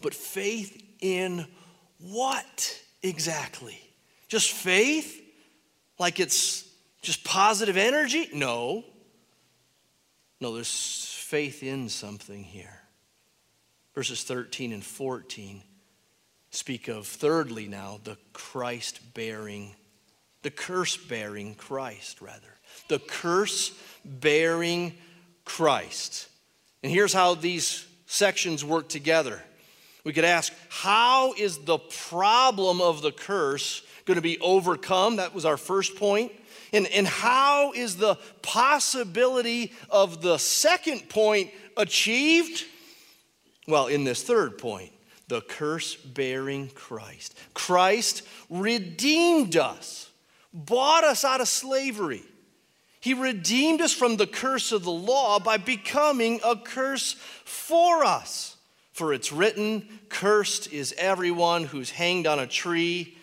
But faith in what exactly? Just faith? Like it's just positive energy? No. No, there's faith in something here. Verses 13 and 14 speak of, thirdly, now, the Christ bearing, the curse bearing Christ, rather. The curse bearing Christ. And here's how these sections work together. We could ask, how is the problem of the curse going to be overcome. That was our first point. And, and how is the possibility of the second point achieved? Well, in this third point, the curse bearing Christ. Christ redeemed us, bought us out of slavery. He redeemed us from the curse of the law by becoming a curse for us. For it's written, Cursed is everyone who's hanged on a tree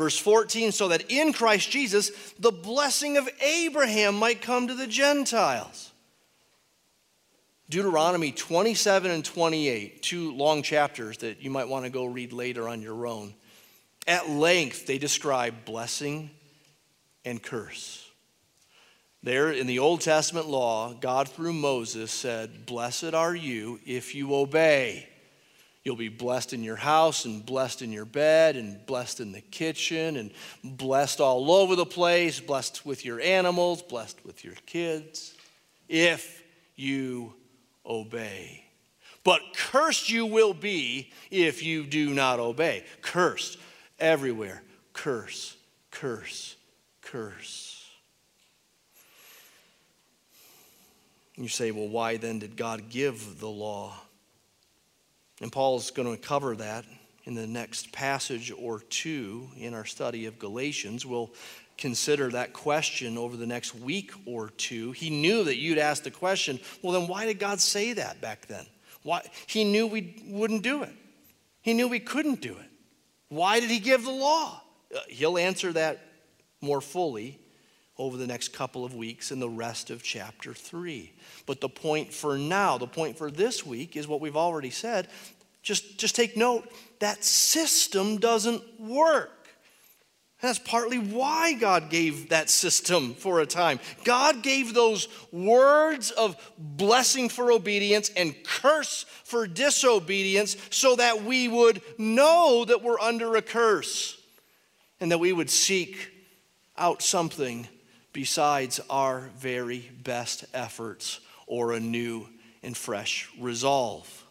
Verse 14, so that in Christ Jesus the blessing of Abraham might come to the Gentiles. Deuteronomy 27 and 28, two long chapters that you might want to go read later on your own. At length, they describe blessing and curse. There in the Old Testament law, God through Moses said, Blessed are you if you obey. You'll be blessed in your house and blessed in your bed and blessed in the kitchen and blessed all over the place, blessed with your animals, blessed with your kids, if you obey. But cursed you will be if you do not obey. Cursed everywhere. Curse, curse, curse. You say, well, why then did God give the law? And Paul's going to cover that in the next passage or two in our study of Galatians. We'll consider that question over the next week or two. He knew that you'd ask the question, well, then why did God say that back then? Why? He knew we wouldn't do it, He knew we couldn't do it. Why did He give the law? Uh, he'll answer that more fully over the next couple of weeks in the rest of chapter 3. But the point for now, the point for this week is what we've already said. Just, just take note that system doesn't work. That's partly why God gave that system for a time. God gave those words of blessing for obedience and curse for disobedience so that we would know that we're under a curse and that we would seek out something besides our very best efforts or a new and fresh resolve.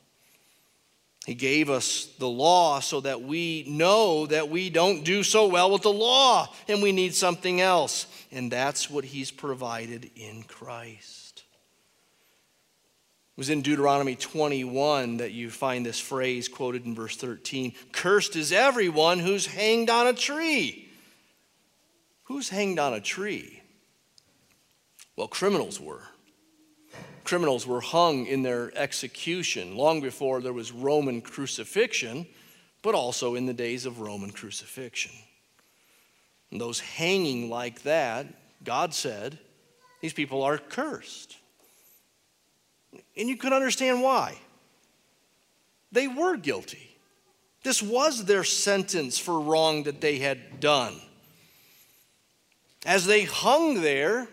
He gave us the law so that we know that we don't do so well with the law and we need something else. And that's what He's provided in Christ. It was in Deuteronomy 21 that you find this phrase quoted in verse 13 Cursed is everyone who's hanged on a tree. Who's hanged on a tree? Well, criminals were criminals were hung in their execution long before there was Roman crucifixion, but also in the days of Roman crucifixion. And those hanging like that, God said, these people are cursed. And you can understand why. They were guilty. This was their sentence for wrong that they had done. As they hung there,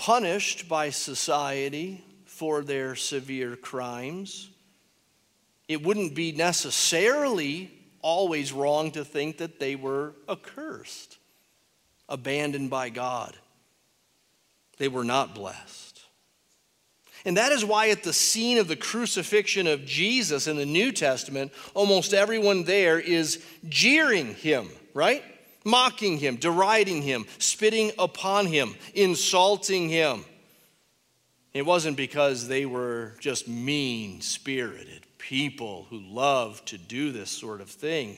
punished by society for their severe crimes. It wouldn't be necessarily always wrong to think that they were accursed, abandoned by God. They were not blessed. And that is why, at the scene of the crucifixion of Jesus in the New Testament, almost everyone there is jeering him, right? Mocking him, deriding him, spitting upon him, insulting him. It wasn't because they were just mean spirited people who loved to do this sort of thing.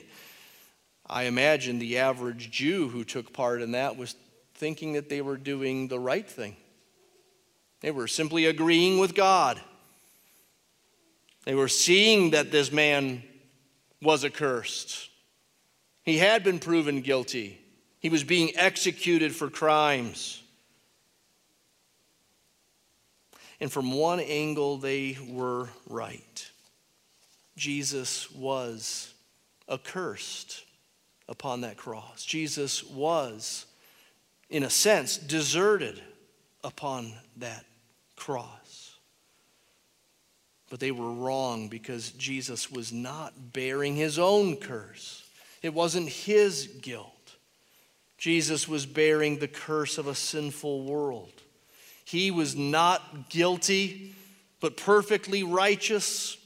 I imagine the average Jew who took part in that was thinking that they were doing the right thing. They were simply agreeing with God. They were seeing that this man was accursed. He had been proven guilty, he was being executed for crimes. And from one angle, they were right. Jesus was accursed upon that cross. Jesus was, in a sense, deserted upon that cross. But they were wrong because Jesus was not bearing his own curse. It wasn't his guilt. Jesus was bearing the curse of a sinful world. He was not guilty, but perfectly righteous.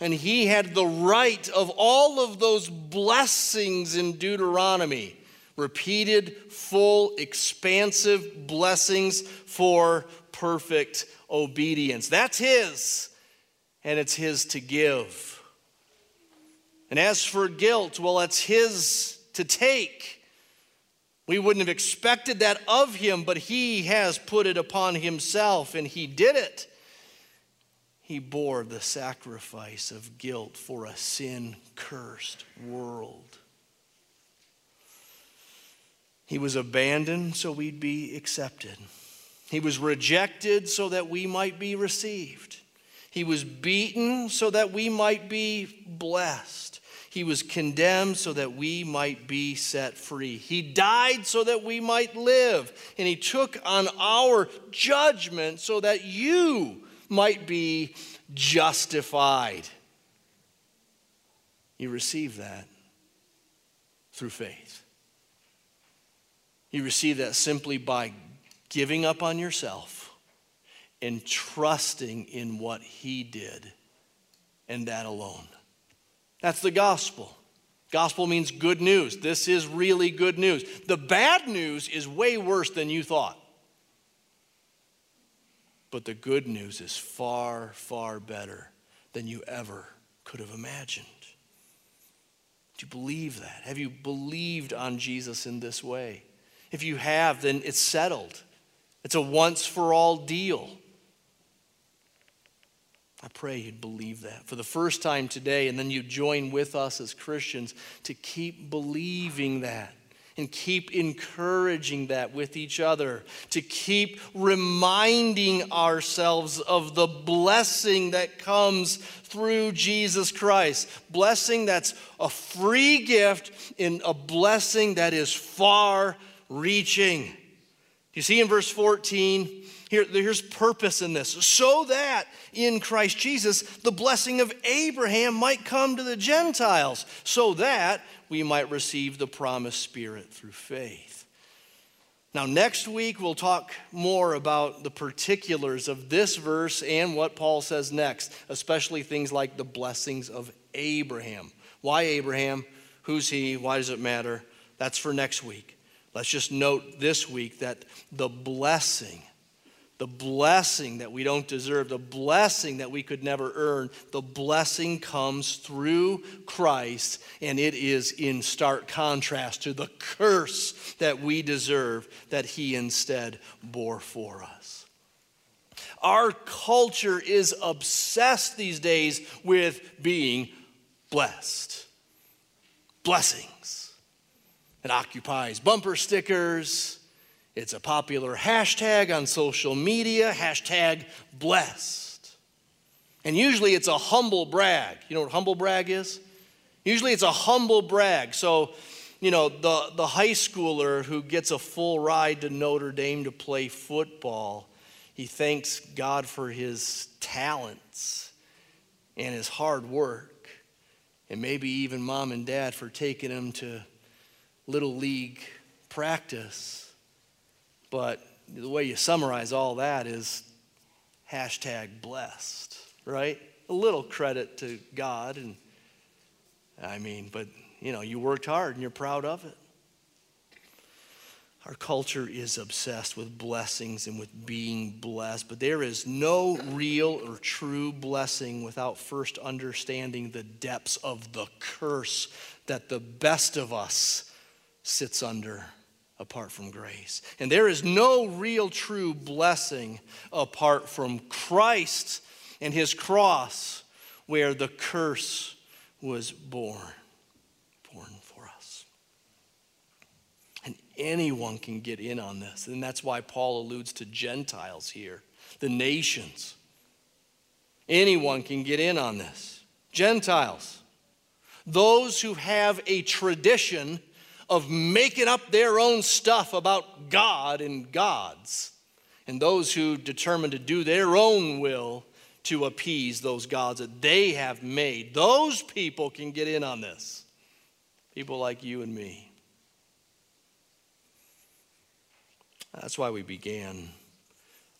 And he had the right of all of those blessings in Deuteronomy repeated, full, expansive blessings for perfect obedience. That's his, and it's his to give. And as for guilt, well, it's his to take. We wouldn't have expected that of him, but he has put it upon himself, and he did it. He bore the sacrifice of guilt for a sin cursed world. He was abandoned so we'd be accepted. He was rejected so that we might be received. He was beaten so that we might be blessed. He was condemned so that we might be set free. He died so that we might live. And He took on our judgment so that you might be justified. You receive that through faith. You receive that simply by giving up on yourself and trusting in what He did and that alone. That's the gospel. Gospel means good news. This is really good news. The bad news is way worse than you thought. But the good news is far, far better than you ever could have imagined. Do you believe that? Have you believed on Jesus in this way? If you have, then it's settled. It's a once for all deal. I pray you'd believe that for the first time today, and then you'd join with us as Christians to keep believing that and keep encouraging that with each other, to keep reminding ourselves of the blessing that comes through Jesus Christ. Blessing that's a free gift and a blessing that is far reaching. You see in verse 14, here, here's purpose in this so that in Christ Jesus the blessing of Abraham might come to the Gentiles, so that we might receive the promised Spirit through faith. Now, next week, we'll talk more about the particulars of this verse and what Paul says next, especially things like the blessings of Abraham. Why Abraham? Who's he? Why does it matter? That's for next week. Let's just note this week that the blessing the blessing that we don't deserve, the blessing that we could never earn, the blessing comes through Christ, and it is in stark contrast to the curse that we deserve that He instead bore for us. Our culture is obsessed these days with being blessed. Blessings. It occupies bumper stickers it's a popular hashtag on social media, hashtag blessed. And usually it's a humble brag. You know what humble brag is? Usually it's a humble brag. So, you know, the, the high schooler who gets a full ride to Notre Dame to play football, he thanks God for his talents and his hard work, and maybe even mom and dad for taking him to little league practice. But the way you summarize all that is hashtag blessed, right? A little credit to God. And I mean, but you know, you worked hard and you're proud of it. Our culture is obsessed with blessings and with being blessed, but there is no real or true blessing without first understanding the depths of the curse that the best of us sits under apart from grace. And there is no real true blessing apart from Christ and his cross where the curse was borne borne for us. And anyone can get in on this. And that's why Paul alludes to Gentiles here, the nations. Anyone can get in on this. Gentiles, those who have a tradition of making up their own stuff about God and gods, and those who determine to do their own will to appease those gods that they have made. Those people can get in on this. People like you and me. That's why we began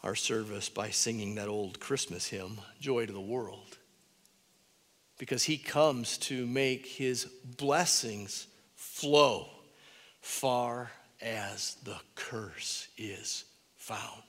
our service by singing that old Christmas hymn, Joy to the World. Because he comes to make his blessings flow far as the curse is found.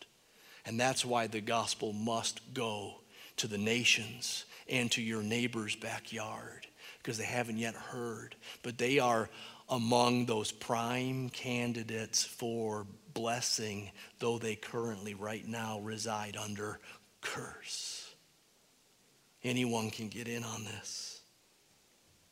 And that's why the gospel must go to the nations and to your neighbor's backyard because they haven't yet heard. But they are among those prime candidates for blessing, though they currently, right now, reside under curse. Anyone can get in on this.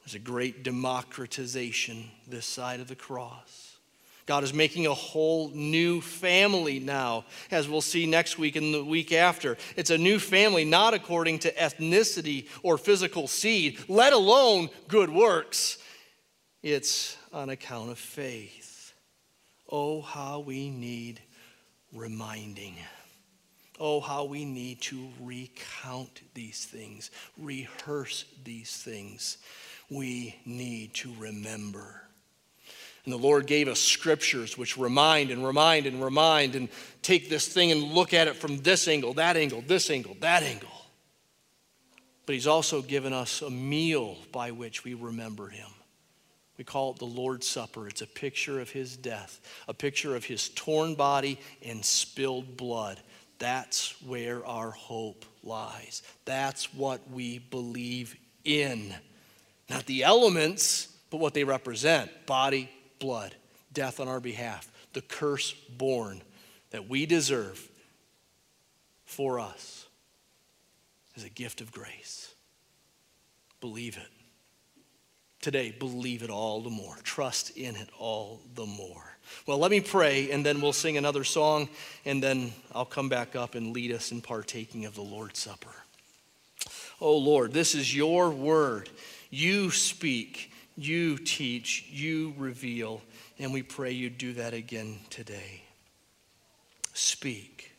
There's a great democratization this side of the cross. God is making a whole new family now, as we'll see next week and the week after. It's a new family, not according to ethnicity or physical seed, let alone good works. It's on account of faith. Oh, how we need reminding. Oh, how we need to recount these things, rehearse these things we need to remember. And the Lord gave us scriptures which remind and remind and remind and take this thing and look at it from this angle, that angle, this angle, that angle. But He's also given us a meal by which we remember Him. We call it the Lord's Supper. It's a picture of His death, a picture of His torn body and spilled blood. That's where our hope lies. That's what we believe in. Not the elements, but what they represent body, blood, death on our behalf, the curse borne that we deserve for us is a gift of grace. Believe it. Today, believe it all the more. Trust in it all the more. Well, let me pray, and then we'll sing another song, and then I'll come back up and lead us in partaking of the Lord's Supper. Oh Lord, this is your word. You speak, you teach, you reveal, and we pray you do that again today. Speak.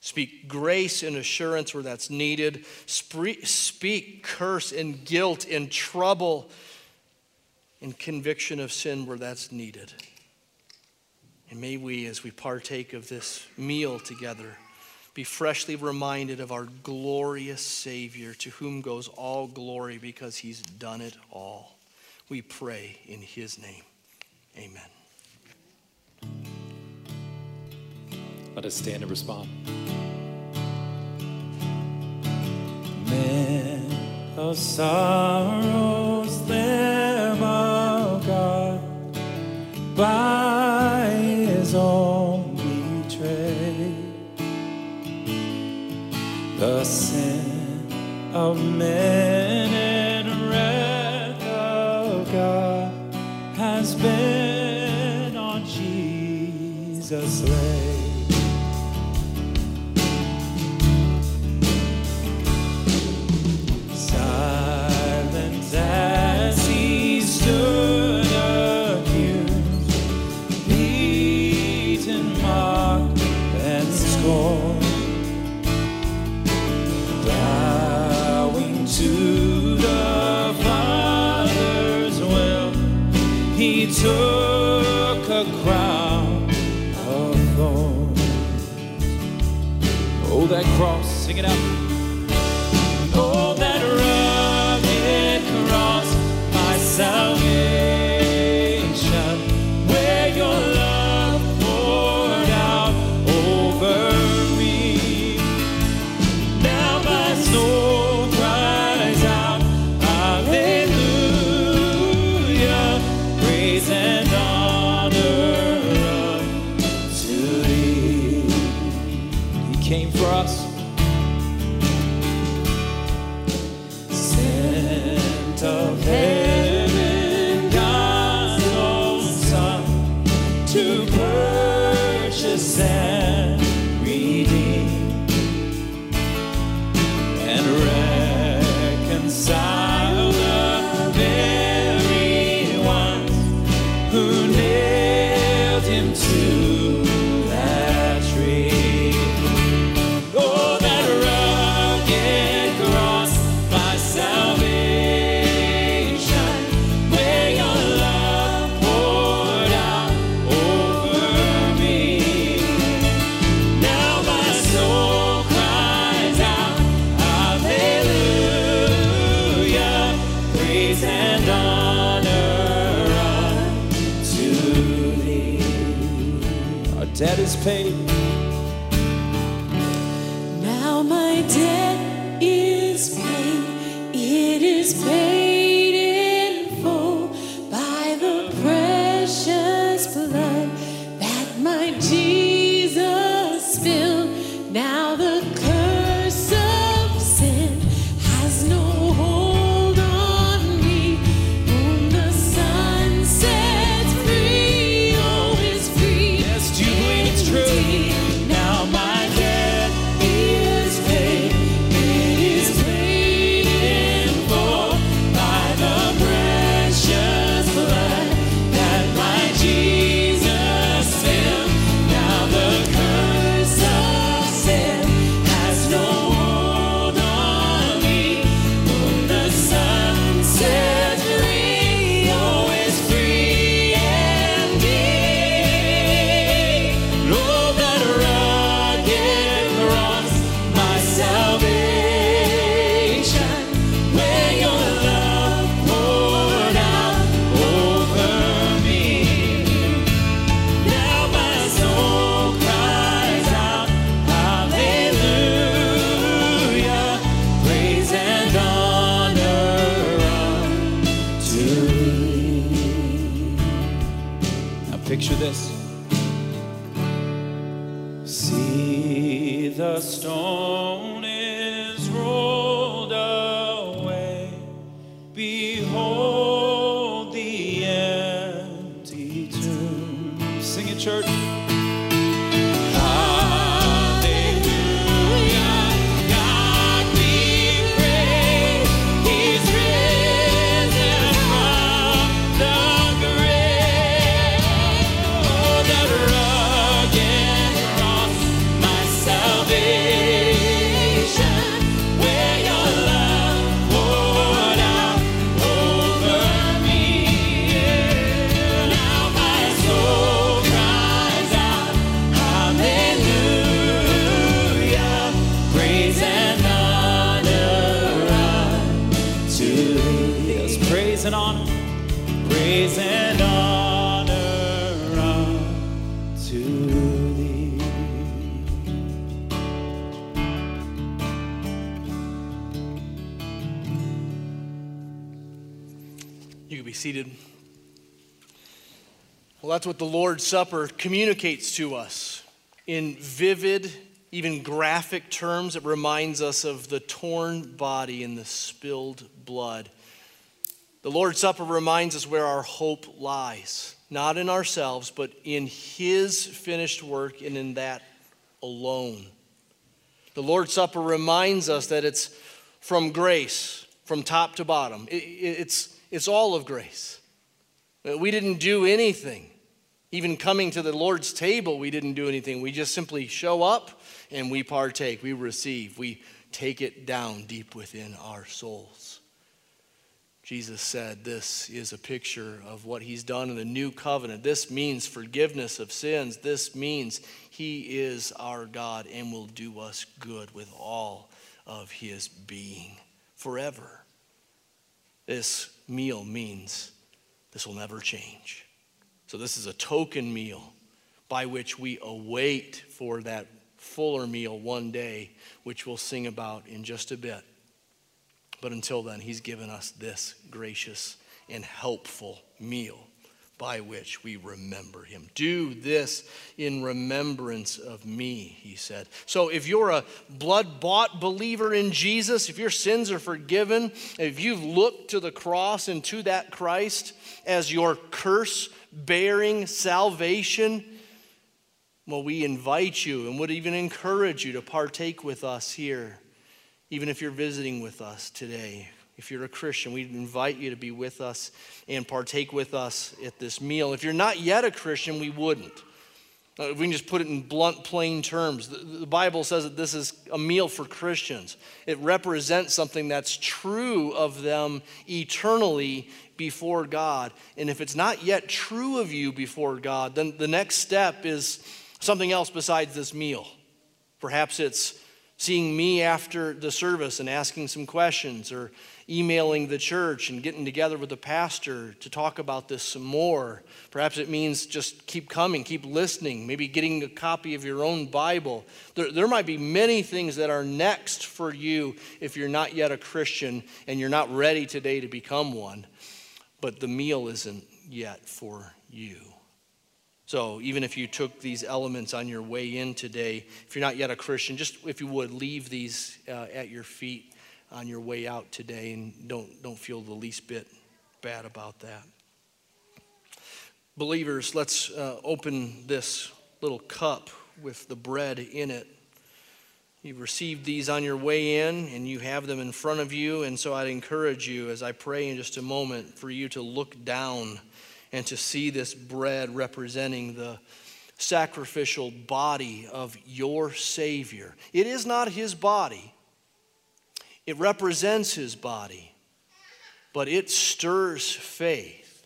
Speak grace and assurance where that's needed. Speak curse and guilt and trouble and conviction of sin where that's needed. And may we, as we partake of this meal together, be freshly reminded of our glorious Savior, to whom goes all glory because he's done it all. We pray in his name. Amen. Let us stand and respond. Men of sorrows, sin that's what the Lord's Supper communicates to us in vivid, even graphic terms. It reminds us of the torn body and the spilled blood. The Lord's Supper reminds us where our hope lies, not in ourselves, but in His finished work and in that alone. The Lord's Supper reminds us that it's from grace, from top to bottom. It- it- it's, it's all of grace. We didn't do anything. Even coming to the Lord's table, we didn't do anything. We just simply show up and we partake, we receive, we take it down deep within our souls. Jesus said this is a picture of what he's done in the new covenant. This means forgiveness of sins. This means he is our God and will do us good with all of his being forever. This meal means this will never change. So, this is a token meal by which we await for that fuller meal one day, which we'll sing about in just a bit. But until then, He's given us this gracious and helpful meal by which we remember Him. Do this in remembrance of me, He said. So if you're a blood bought believer in Jesus, if your sins are forgiven, if you've looked to the cross and to that Christ as your curse bearing salvation, well, we invite you and would even encourage you to partake with us here, even if you're visiting with us today. If you're a Christian, we invite you to be with us and partake with us at this meal. If you're not yet a Christian, we wouldn't. Uh, If we can just put it in blunt, plain terms, the Bible says that this is a meal for Christians. It represents something that's true of them eternally before God. And if it's not yet true of you before God, then the next step is something else besides this meal. Perhaps it's seeing me after the service and asking some questions, or emailing the church and getting together with the pastor to talk about this some more. Perhaps it means just keep coming, keep listening, maybe getting a copy of your own Bible. There, there might be many things that are next for you if you're not yet a Christian and you're not ready today to become one, but the meal isn't yet for you. So, even if you took these elements on your way in today, if you're not yet a Christian, just if you would, leave these uh, at your feet on your way out today and don't, don't feel the least bit bad about that. Believers, let's uh, open this little cup with the bread in it. You've received these on your way in, and you have them in front of you. And so I'd encourage you, as I pray in just a moment, for you to look down and to see this bread representing the sacrificial body of your Savior. It is not his body, it represents his body, but it stirs faith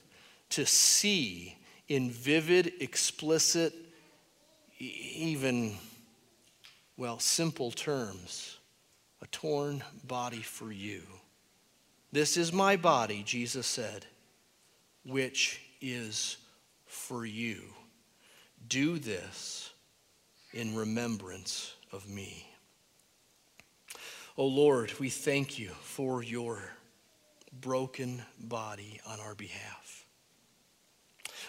to see in vivid, explicit, even, well, simple terms, a torn body for you. This is my body, Jesus said, which is for you. Do this in remembrance of me. Oh Lord, we thank you for your broken body on our behalf.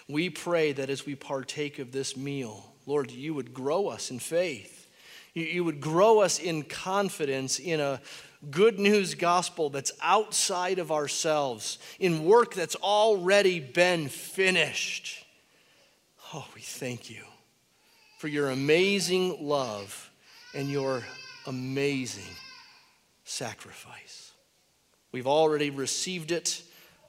We pray that as we partake of this meal, Lord, you would grow us in faith. You, you would grow us in confidence in a good news gospel that's outside of ourselves, in work that's already been finished. Oh, we thank you for your amazing love and your amazing sacrifice. We've already received it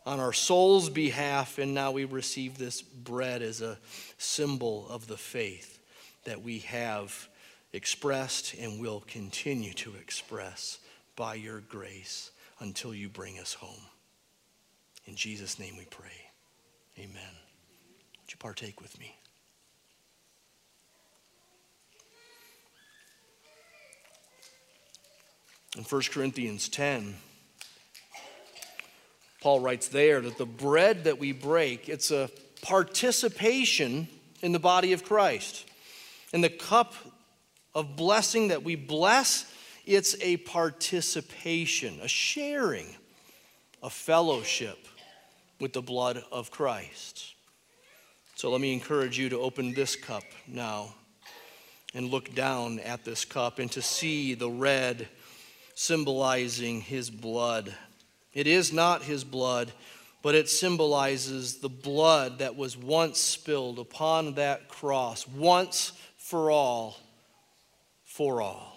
on our soul's behalf, and now we receive this bread as a symbol of the faith that we have expressed and will continue to express by your grace until you bring us home. In Jesus' name we pray. Amen. Would you partake with me? In 1 Corinthians 10, Paul writes there that the bread that we break, it's a participation in the body of Christ. And the cup of blessing that we bless, it's a participation, a sharing, a fellowship with the blood of Christ. So let me encourage you to open this cup now and look down at this cup and to see the red symbolizing his blood. It is not his blood, but it symbolizes the blood that was once spilled upon that cross, once for all, for all,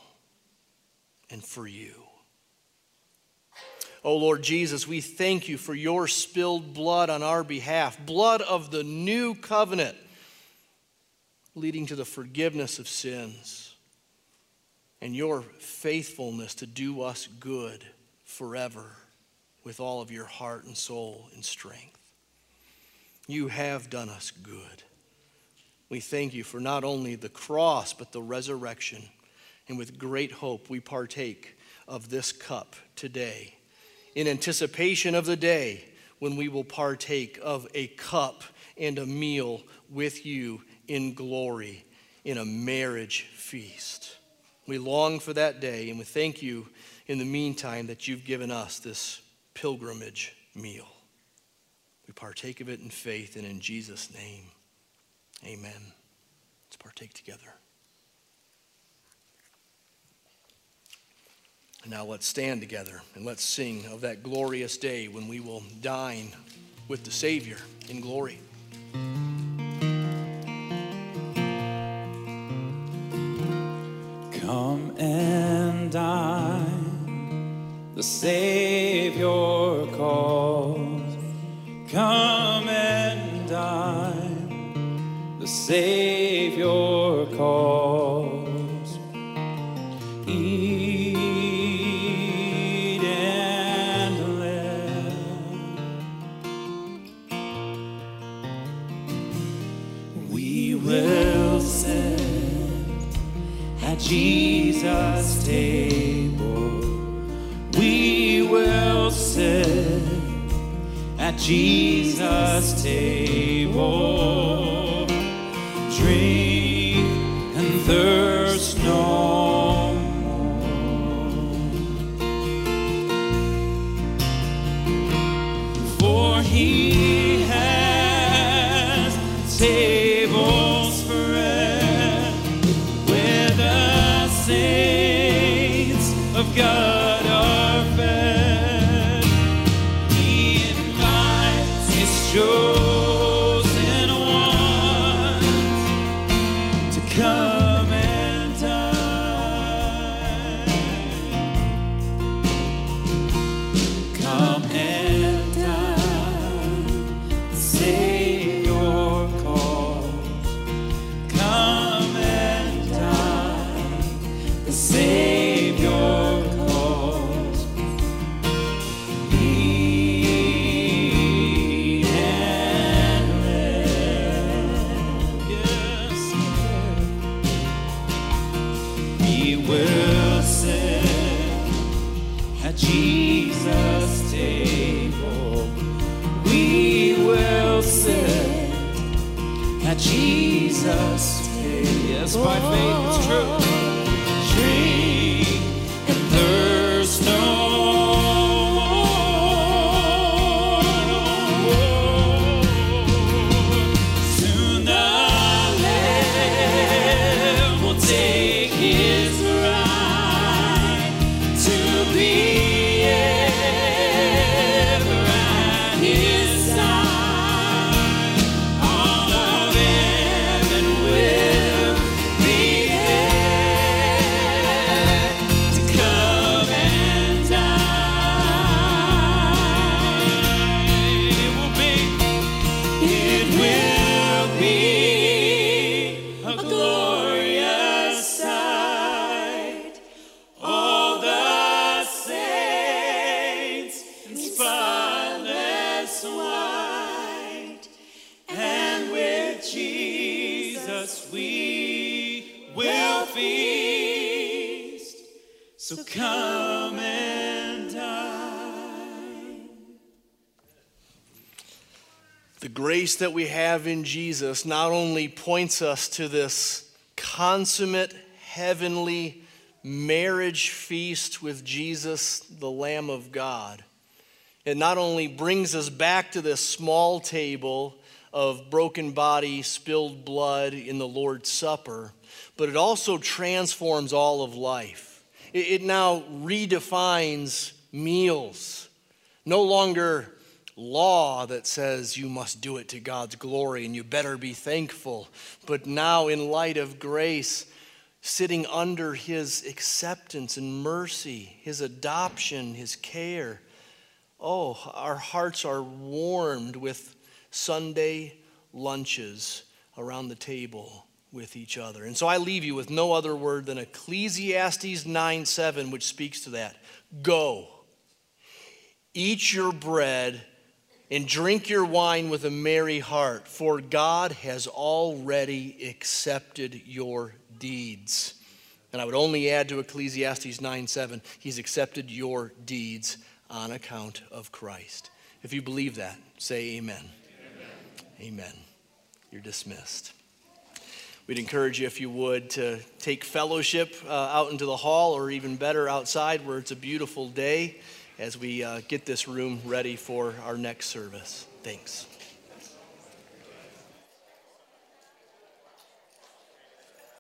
and for you. Oh Lord Jesus, we thank you for your spilled blood on our behalf, blood of the new covenant, leading to the forgiveness of sins and your faithfulness to do us good forever with all of your heart and soul and strength. You have done us good. We thank you for not only the cross, but the resurrection. And with great hope, we partake of this cup today in anticipation of the day when we will partake of a cup and a meal with you in glory in a marriage feast. We long for that day, and we thank you in the meantime that you've given us this pilgrimage meal. We partake of it in faith and in Jesus' name. Amen. Let's partake together. And now let's stand together and let's sing of that glorious day when we will dine with the Savior in glory. Come and dine, the Savior calls. Come and dine, the Savior calls. Eat and live. We will sit at Jesus' table. We will sit at Jesus' table. By faith it's true. Drink that we have in Jesus not only points us to this consummate heavenly marriage feast with Jesus, the Lamb of God, it not only brings us back to this small table of broken body, spilled blood in the Lord's Supper, but it also transforms all of life. It, it now redefines meals. No longer law that says you must do it to God's glory and you better be thankful. But now, in light of grace, sitting under His acceptance and mercy, His adoption, His care, oh, our hearts are warmed with Sunday lunches around the table with each other. And so I leave you with no other word than Ecclesiastes 9 7, which speaks to that. Go, eat your bread and drink your wine with a merry heart, for God has already accepted your deeds. And I would only add to Ecclesiastes 9 7, He's accepted your deeds on account of Christ. If you believe that, say amen. Amen. amen. You're dismissed. We'd encourage you, if you would, to take fellowship uh, out into the hall or even better outside where it's a beautiful day as we uh, get this room ready for our next service. Thanks.